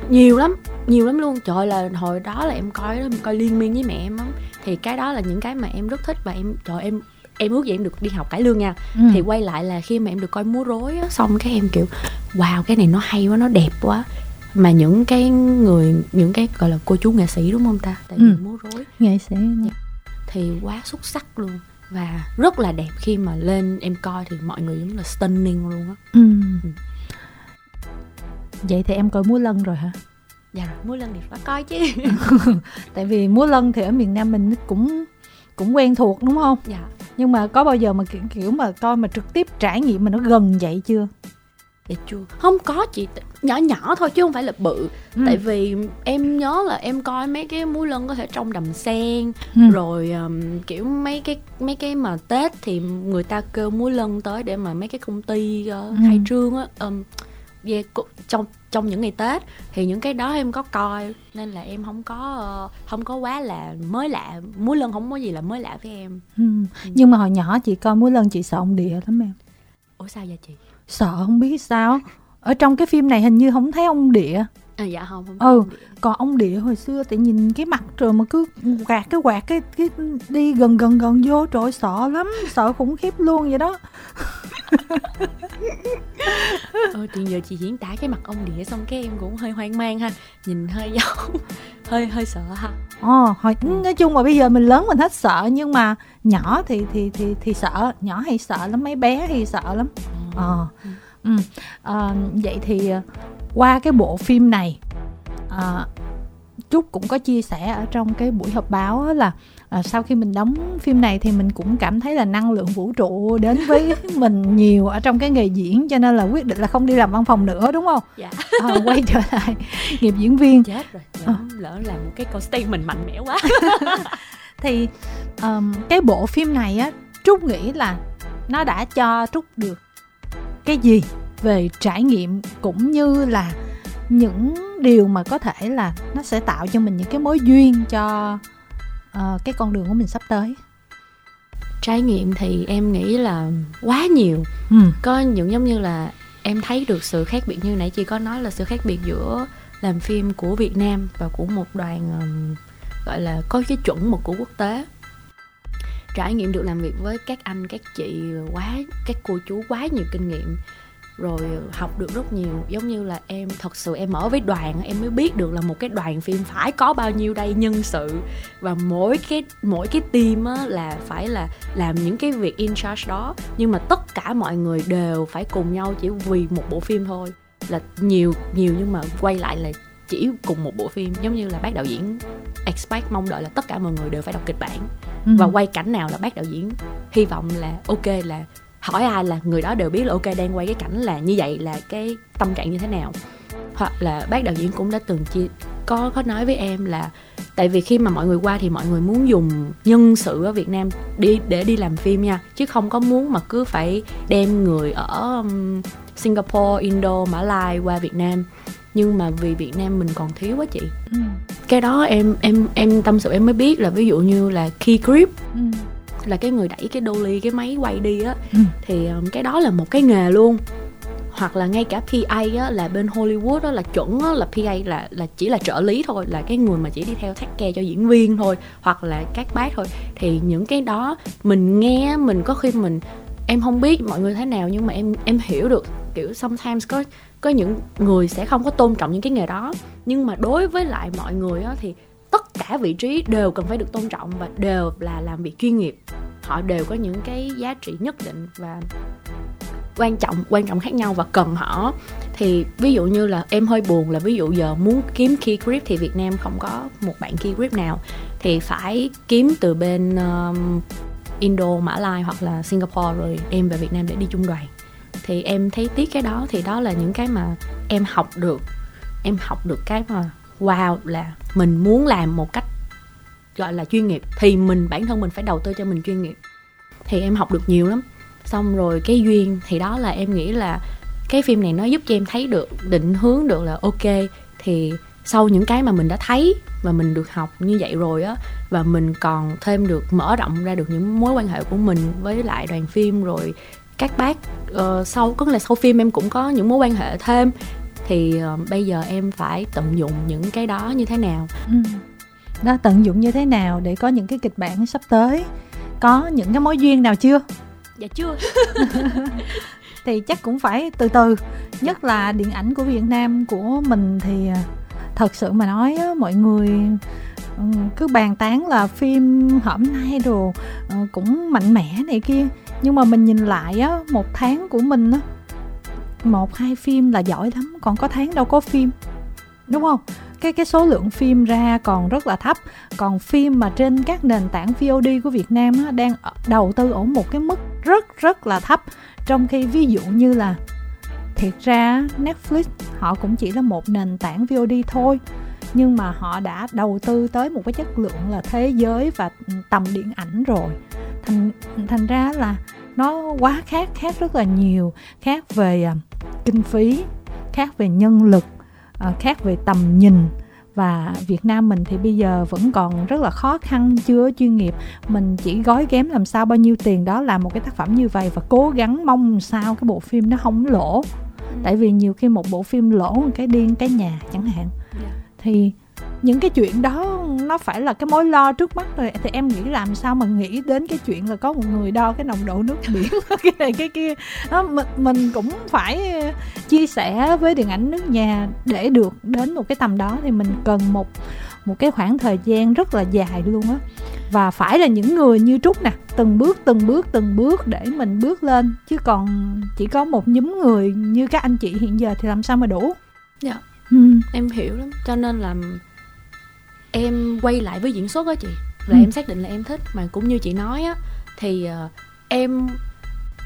nhiều lắm nhiều lắm luôn. Trời là hồi đó là em coi đó em coi liên miên với mẹ em lắm. Thì cái đó là những cái mà em rất thích và em trời em em ước gì em được đi học cải lương nha. Ừ. thì quay lại là khi mà em được coi múa rối á xong cái em kiểu wow cái này nó hay quá nó đẹp quá mà những cái người những cái gọi là cô chú nghệ sĩ đúng không ta? Tại vì ừ. múa rối. Nghệ sĩ dạ. thì quá xuất sắc luôn. Và rất là đẹp khi mà lên em coi thì mọi người giống là stunning luôn á. Ừ. ừ. vậy thì em coi múa lân rồi hả? Dạ múa lân thì phải coi chứ. [laughs] Tại vì múa lân thì ở miền nam mình cũng cũng quen thuộc đúng không? Dạ. Nhưng mà có bao giờ mà kiểu, kiểu mà coi mà trực tiếp trải nghiệm mà nó gần vậy chưa dạ chưa không có chị nhỏ nhỏ thôi chứ không phải là bự ừ. tại vì em nhớ là em coi mấy cái múa lân có thể trong đầm sen ừ. rồi um, kiểu mấy cái mấy cái mà tết thì người ta kêu múa lân tới để mà mấy cái công ty uh, ừ. khai trương á um, về trong trong những ngày tết thì những cái đó em có coi nên là em không có uh, không có quá là mới lạ múa lân không có gì là mới lạ với em ừ. Ừ. nhưng mà hồi nhỏ chị coi múa lân chị sợ ông địa lắm em ủa sao vậy chị sợ không biết sao ở trong cái phim này hình như không thấy ông địa à dạ không, không ừ còn ông địa hồi xưa thì nhìn cái mặt rồi mà cứ quạt cái quạt cái cái đi gần gần gần vô trời sợ lắm sợ khủng khiếp luôn vậy đó. Ờ thì giờ chị diễn tả cái mặt ông địa xong cái em cũng hơi hoang mang ha nhìn hơi giống hơi hơi sợ ha. Ờ hồi nói chung mà bây giờ mình lớn mình hết sợ nhưng mà nhỏ thì thì thì thì sợ nhỏ hay sợ lắm mấy bé thì sợ lắm. Ờ. Ừ. Ừ. À, vậy thì ờ, qua cái bộ phim này à, Trúc cũng có chia sẻ ở trong cái buổi họp báo là à, sau khi mình đóng phim này thì mình cũng cảm thấy là năng lượng vũ trụ đến với [laughs] mình nhiều ở trong cái nghề diễn cho nên là quyết định là không đi làm văn phòng nữa đúng không? Dạ. [laughs] À, quay trở lại [laughs] nghiệp diễn viên. Chết rồi, lỡ, à. lỡ làm một cái con mình mạnh mẽ quá. thì um, cái bộ phim này á Trúc nghĩ là nó đã cho Trúc được cái gì về trải nghiệm cũng như là những điều mà có thể là nó sẽ tạo cho mình những cái mối duyên cho uh, cái con đường của mình sắp tới. Trải nghiệm thì em nghĩ là quá nhiều. Ừ. có những giống như là em thấy được sự khác biệt như nãy chị có nói là sự khác biệt giữa làm phim của Việt Nam và của một đoàn um, gọi là có cái chuẩn một của quốc tế. Trải nghiệm được làm việc với các anh các chị quá các cô chú quá nhiều kinh nghiệm rồi học được rất nhiều. Giống như là em thật sự em ở với đoàn em mới biết được là một cái đoàn phim phải có bao nhiêu đây nhân sự. Và mỗi cái mỗi cái team á là phải là làm những cái việc in charge đó. Nhưng mà tất cả mọi người đều phải cùng nhau chỉ vì một bộ phim thôi. Là nhiều nhiều nhưng mà quay lại là chỉ cùng một bộ phim. Giống như là bác đạo diễn expect mong đợi là tất cả mọi người đều phải đọc kịch bản. Ừ. và quay cảnh nào là bác đạo diễn hy vọng là ok là hỏi ai là người đó đều biết là ok đang quay cái cảnh là như vậy là cái tâm trạng như thế nào hoặc là bác đạo diễn cũng đã từng chia có có nói với em là tại vì khi mà mọi người qua thì mọi người muốn dùng nhân sự ở Việt Nam đi để đi làm phim nha chứ không có muốn mà cứ phải đem người ở Singapore, Indo, Mã Lai qua Việt Nam nhưng mà vì Việt Nam mình còn thiếu quá chị ừ. cái đó em em em tâm sự em mới biết là ví dụ như là key grip ừ. Là cái người đẩy cái dolly cái máy quay đi á ừ. thì um, cái đó là một cái nghề luôn. Hoặc là ngay cả PA á, là bên Hollywood đó là chuẩn á, là PA là là chỉ là trợ lý thôi là cái người mà chỉ đi theo thắt care cho diễn viên thôi hoặc là các bác thôi. Thì những cái đó mình nghe mình có khi mình em không biết mọi người thế nào nhưng mà em em hiểu được kiểu sometimes có có những người sẽ không có tôn trọng những cái nghề đó. Nhưng mà đối với lại mọi người á, thì tất cả vị trí đều cần phải được tôn trọng và đều là làm việc chuyên nghiệp. Họ đều có những cái giá trị nhất định và quan trọng quan trọng khác nhau và cần họ. Thì ví dụ như là em hơi buồn là ví dụ giờ muốn kiếm key grip thì Việt Nam không có một bạn key grip nào. Thì phải kiếm từ bên um, Indo, Mã Lai hoặc là Singapore rồi em về Việt Nam để đi chung đoàn. Thì em thấy tiếc cái đó thì đó là những cái mà em học được. Em học được cái mà wow là mình muốn làm một cách gọi là chuyên nghiệp. Thì mình bản thân mình phải đầu tư cho mình chuyên nghiệp. Thì em học được nhiều lắm. Xong rồi cái duyên thì đó là em nghĩ là cái phim này nó giúp cho em thấy được định hướng được là ok thì sau những cái mà mình đã thấy và mình được học như vậy rồi á và mình còn thêm được mở rộng ra được những mối quan hệ của mình với lại đoàn phim rồi các bác uh, sau có là sau phim em cũng có những mối quan hệ thêm thì uh, bây giờ em phải tận dụng những cái đó như thế nào? Ừ. đó tận dụng như thế nào để có những cái kịch bản sắp tới? Có những cái mối duyên nào chưa? Dạ chưa. [laughs] Thì chắc cũng phải từ từ. Nhất là điện ảnh của việt nam của mình thì ờ, thật sự mà nói mọi người ừ, cứ bàn tán là phim hôm nay đồ cũng mạnh mẽ này kia. Nhưng mà mình nhìn lại á một tháng của mình á một hai phim là giỏi lắm còn có tháng đâu có phim đúng không? Cái cái số lượng phim ra còn rất là thấp. Còn phim mà trên các nền tảng VOD của Việt Nam á, đang đầu tư ở một cái mức rất rất là thấp. Trong khi ví dụ như là thiệt ra Netflix họ cũng chỉ là một nền tảng VOD thôi. Nhưng mà họ đã đầu tư tới một cái chất lượng là thế giới và tầm điện ảnh rồi. Thành thành ra là nó quá khác khác rất là nhiều. Khác về uh, kinh phí khác về nhân lực uh, khác về tầm nhìn và Việt Nam mình thì bây giờ vẫn còn rất là khó khăn chưa chuyên nghiệp mình chỉ gói ghém làm sao bao nhiêu tiền đó làm một cái tác phẩm như vậy và cố gắng mong sao cái bộ phim nó không lỗ ừ. tại vì nhiều khi một bộ phim lỗ một cái điên cái nhà chẳng hạn dạ. thì những cái chuyện đó nó phải là cái mối lo trước mắt rồi. Thì em nghĩ làm sao mà nghĩ đến cái chuyện là có một người đo cái nồng độ nước biển [laughs] cái này cái kia. Đó, mình mình cũng phải chia sẻ với điện ảnh nước nhà để được đến một cái tầm đó thì mình cần một một cái khoảng thời gian rất là dài luôn á. Và phải là những người như trúc nè từng bước từng bước từng bước để mình bước lên. Chứ còn chỉ có một nhóm người như các anh chị hiện giờ thì làm sao mà đủ? Dạ. Ừ. em hiểu lắm. Cho nên là em quay lại với diễn xuất á chị là ừ. em xác định là em thích. Mà cũng như chị nói á thì uh, em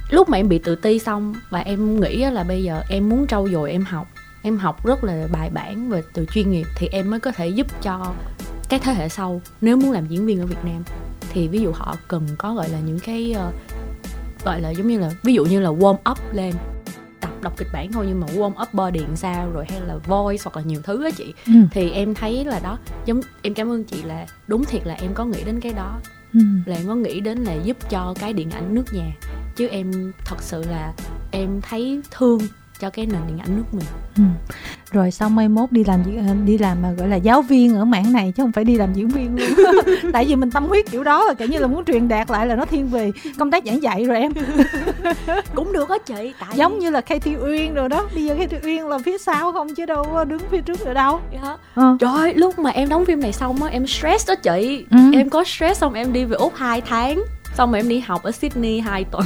lúc mà em bị tự ti xong và em nghĩ là bây giờ em muốn trau dồi em học em học rất là bài bản về từ chuyên nghiệp thì em mới có thể giúp cho các thế hệ sau nếu muốn làm diễn viên ở Việt Nam. Thì ví dụ họ cần có gọi là những cái uh, gọi là giống như là ví dụ như là warm up lên đọc kịch bản thôi nhưng mà warm up body làm sao rồi hay là voice hoặc là nhiều thứ á chị ừ. thì em thấy là đó giống em cảm ơn chị là đúng thiệt là em có nghĩ đến cái đó ừ. là em có nghĩ đến là giúp cho cái điện ảnh nước nhà chứ em thật sự là em thấy thương cho cái nền điện ảnh nước mình ừ. rồi sau mai mốt đi làm ờ, đi làm mà gọi là giáo viên ở mảng này chứ không phải đi làm diễn viên luôn. [laughs] Tại vì mình tâm huyết kiểu đó là kiểu như là muốn truyền đạt lại là nó thiên về công tác giảng dạy rồi em. [laughs] Cũng được á chị tại giống như là Katy Uyên rồi đó. Bây giờ Katy Uyên là phía sau không chứ đâu đứng phía trước nữa đâu. Dạ. ờ. trời lúc mà em đóng phim này xong á em stress đó chị. Ừ. em có stress xong em đi về úc 2 tháng xong rồi em đi học ở Sydney 2 tuần.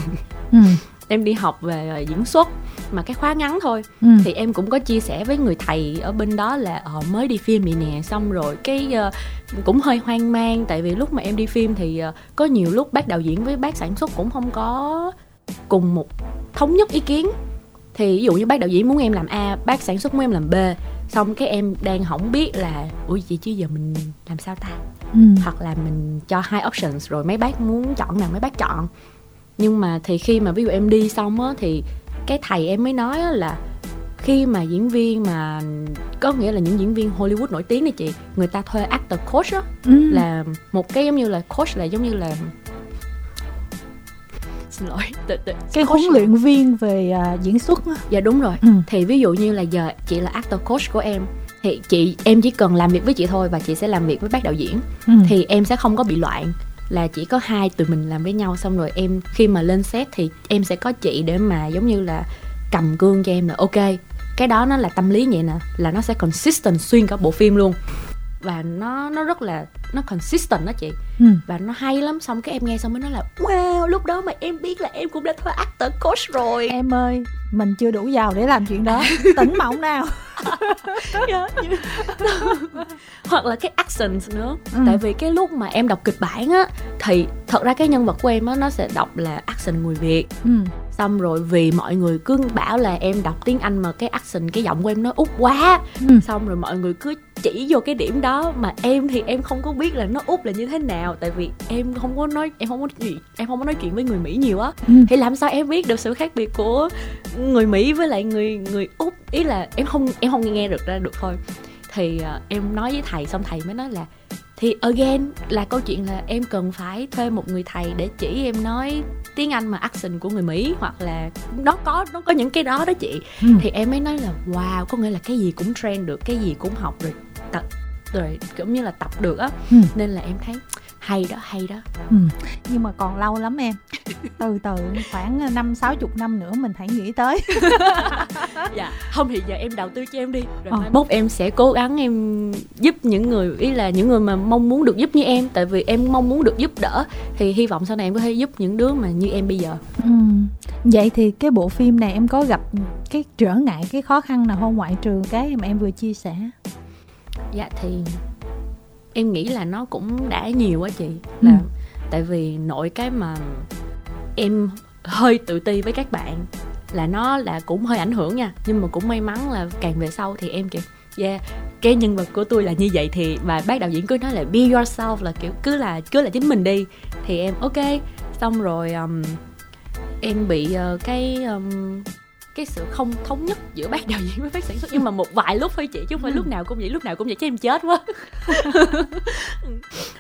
Ừ. Em đi học về diễn xuất mà cái khóa ngắn thôi ừ. thì em cũng có chia sẻ với người thầy ở bên đó là ờ mới đi phim này nè xong rồi cái uh, cũng hơi hoang mang tại vì lúc mà em đi phim thì uh, có nhiều lúc bác đạo diễn với bác sản xuất cũng không có cùng một thống nhất ý kiến thì ví dụ như bác đạo diễn muốn em làm a bác sản xuất muốn em làm b xong cái em đang không biết là ủa gì chứ giờ mình làm sao ta ừ. hoặc là mình cho hai options rồi mấy bác muốn chọn nào mấy bác chọn nhưng mà thì khi mà ví dụ em đi xong á thì cái thầy em mới nói là khi mà diễn viên mà có nghĩa là những diễn viên Hollywood nổi tiếng này chị người ta thuê actor coach á ừ. là một cái giống như là coach là giống như là xin lỗi tự, tự, cái huấn luyện viên về uh, diễn xuất á dạ đúng rồi ừ. thì ví dụ như là giờ chị là actor coach của em thì chị em chỉ cần làm việc với chị thôi và chị sẽ làm việc với bác đạo diễn ừ. thì em sẽ không có bị loạn là chỉ có hai tụi mình làm với nhau xong rồi em khi mà lên set thì em sẽ có chị để mà giống như là cầm gương cho em là ok. Cái đó nó là tâm lý vậy nè, là nó sẽ consistent xuyên cả bộ phim luôn và nó nó rất là nó consistent đó chị. Ừ. và nó hay lắm xong cái em nghe xong mới nói là wow lúc đó mà em biết là em cũng đã thuê actor coach rồi. Em ơi mình chưa đủ giàu để làm chuyện đó. [laughs] Tỉnh mộng nào. [laughs] Dạ, [laughs] hoặc là cái accent nữa. Ừ. tại vì cái lúc mà em đọc kịch bản á thì thật ra cái nhân vật của em á nó sẽ đọc là accent người việt. Ừ xong rồi vì mọi người cứ bảo là em đọc tiếng anh mà cái accent cái giọng của em nó út quá ừ. xong rồi mọi người cứ chỉ vô cái điểm đó mà em thì em không có biết là nó út là như thế nào tại vì em không có nói em không có gì em không có nói chuyện với người mỹ nhiều á ừ. thì làm sao em biết được sự khác biệt của người mỹ với lại người người úc ý là em không em không nghe được ra được thôi thì uh, em nói với thầy xong thầy mới nói là thì again là câu chuyện là em cần phải thuê một người thầy để chỉ em nói tiếng anh mà accent của người mỹ hoặc là nó có nó có những cái đó đó chị. Ừ. thì em mới nói là wow có nghĩa là cái gì cũng trend được cái gì cũng học rồi tập rồi cũng như là tập được á. Ừ. nên là em thấy hay đó hay đó. Ừ. nhưng mà còn lâu lắm em. Từ từ khoảng năm sáu chục năm nữa mình hãy nghĩ tới. [laughs] Dạ không thì giờ em đầu tư cho em đi. Rồi ờ. mốt em sẽ cố gắng em giúp những người ý là những người mà mong muốn được giúp như em. Tại vì em mong muốn được giúp đỡ thì hy vọng sau này em có thể giúp những đứa mà như em bây giờ. Ừ. vậy thì cái bộ phim này em có gặp cái trở ngại cái khó khăn nào không? Ngoại trừ cái mà em vừa chia sẻ dạ thì em nghĩ là nó cũng đã nhiều á chị. Là ừ. tại vì nội cái mà em hơi tự ti với các bạn là nó là cũng hơi ảnh hưởng nha. Nhưng mà cũng may mắn là càng về sau thì em kiểu yeah cái nhân vật của tôi là như vậy thì và bác đạo diễn cứ nói là be yourself là kiểu cứ là cứ là chính mình đi thì em ok. Xong rồi um, em bị uh, cái um, cái sự không thống nhất giữa bác đạo diễn với bác sản xuất. Nhưng mà một vài lúc thôi chị chứ không phải ừ. lúc nào cũng vậy lúc nào cũng vậy chứ em chết quá. [laughs]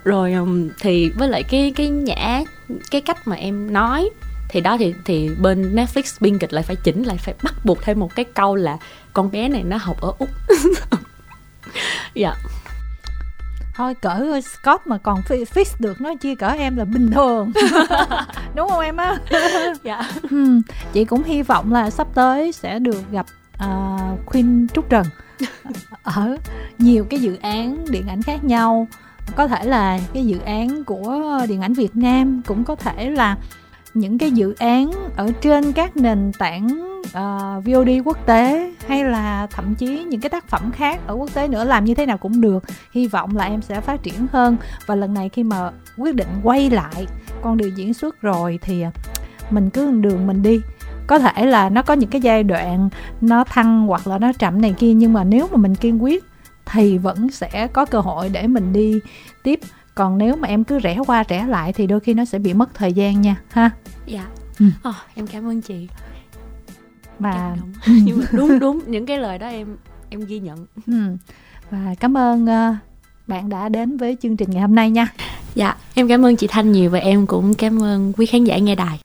Rồi um, thì với lại cái cái nhã cái cách mà em nói thì đó thì thì bên Netflix biên kịch lại phải chỉnh lại phải bắt buộc thêm một cái câu là con bé này nó học ở úc. [laughs] Dạ. yeah thôi cỡ Scott mà còn fix được nó chia cỡ em là bình thường. [laughs] [laughs] Đúng không em á? [laughs] Dạ. Hmm, chị cũng hy vọng là sắp tới sẽ được gặp uh, Queen Trúc Trần. Ở nhiều cái dự án điện ảnh khác nhau. Có thể là cái dự án của điện ảnh Việt Nam cũng có thể là những cái dự án ở trên các nền tảng ờ, uh, VOD quốc tế hay là thậm chí những cái tác phẩm khác ở quốc tế nữa làm như thế nào cũng được. Hy vọng là em sẽ phát triển hơn. Và lần này khi mà quyết định quay lại con đường diễn xuất rồi thì ờ, mình cứ đường mình đi. Có thể là nó có những cái giai đoạn nó thăng hoặc là nó chậm này kia nhưng mà nếu mà mình kiên quyết thì vẫn sẽ có cơ hội để mình đi tiếp còn nếu mà em cứ rẽ qua rẽ lại thì đôi khi nó sẽ bị mất thời gian nha ha? Dạ. Ừ. oh, em cảm ơn chị. Và [laughs] nhưng mà đúng đúng những cái lời đó em em ghi nhận. Ừ. và cảm ơn uh, bạn đã đến với chương trình ngày hôm nay nha. Dạ em cảm ơn chị thanh nhiều và em cũng cảm ơn quý khán giả nghe đài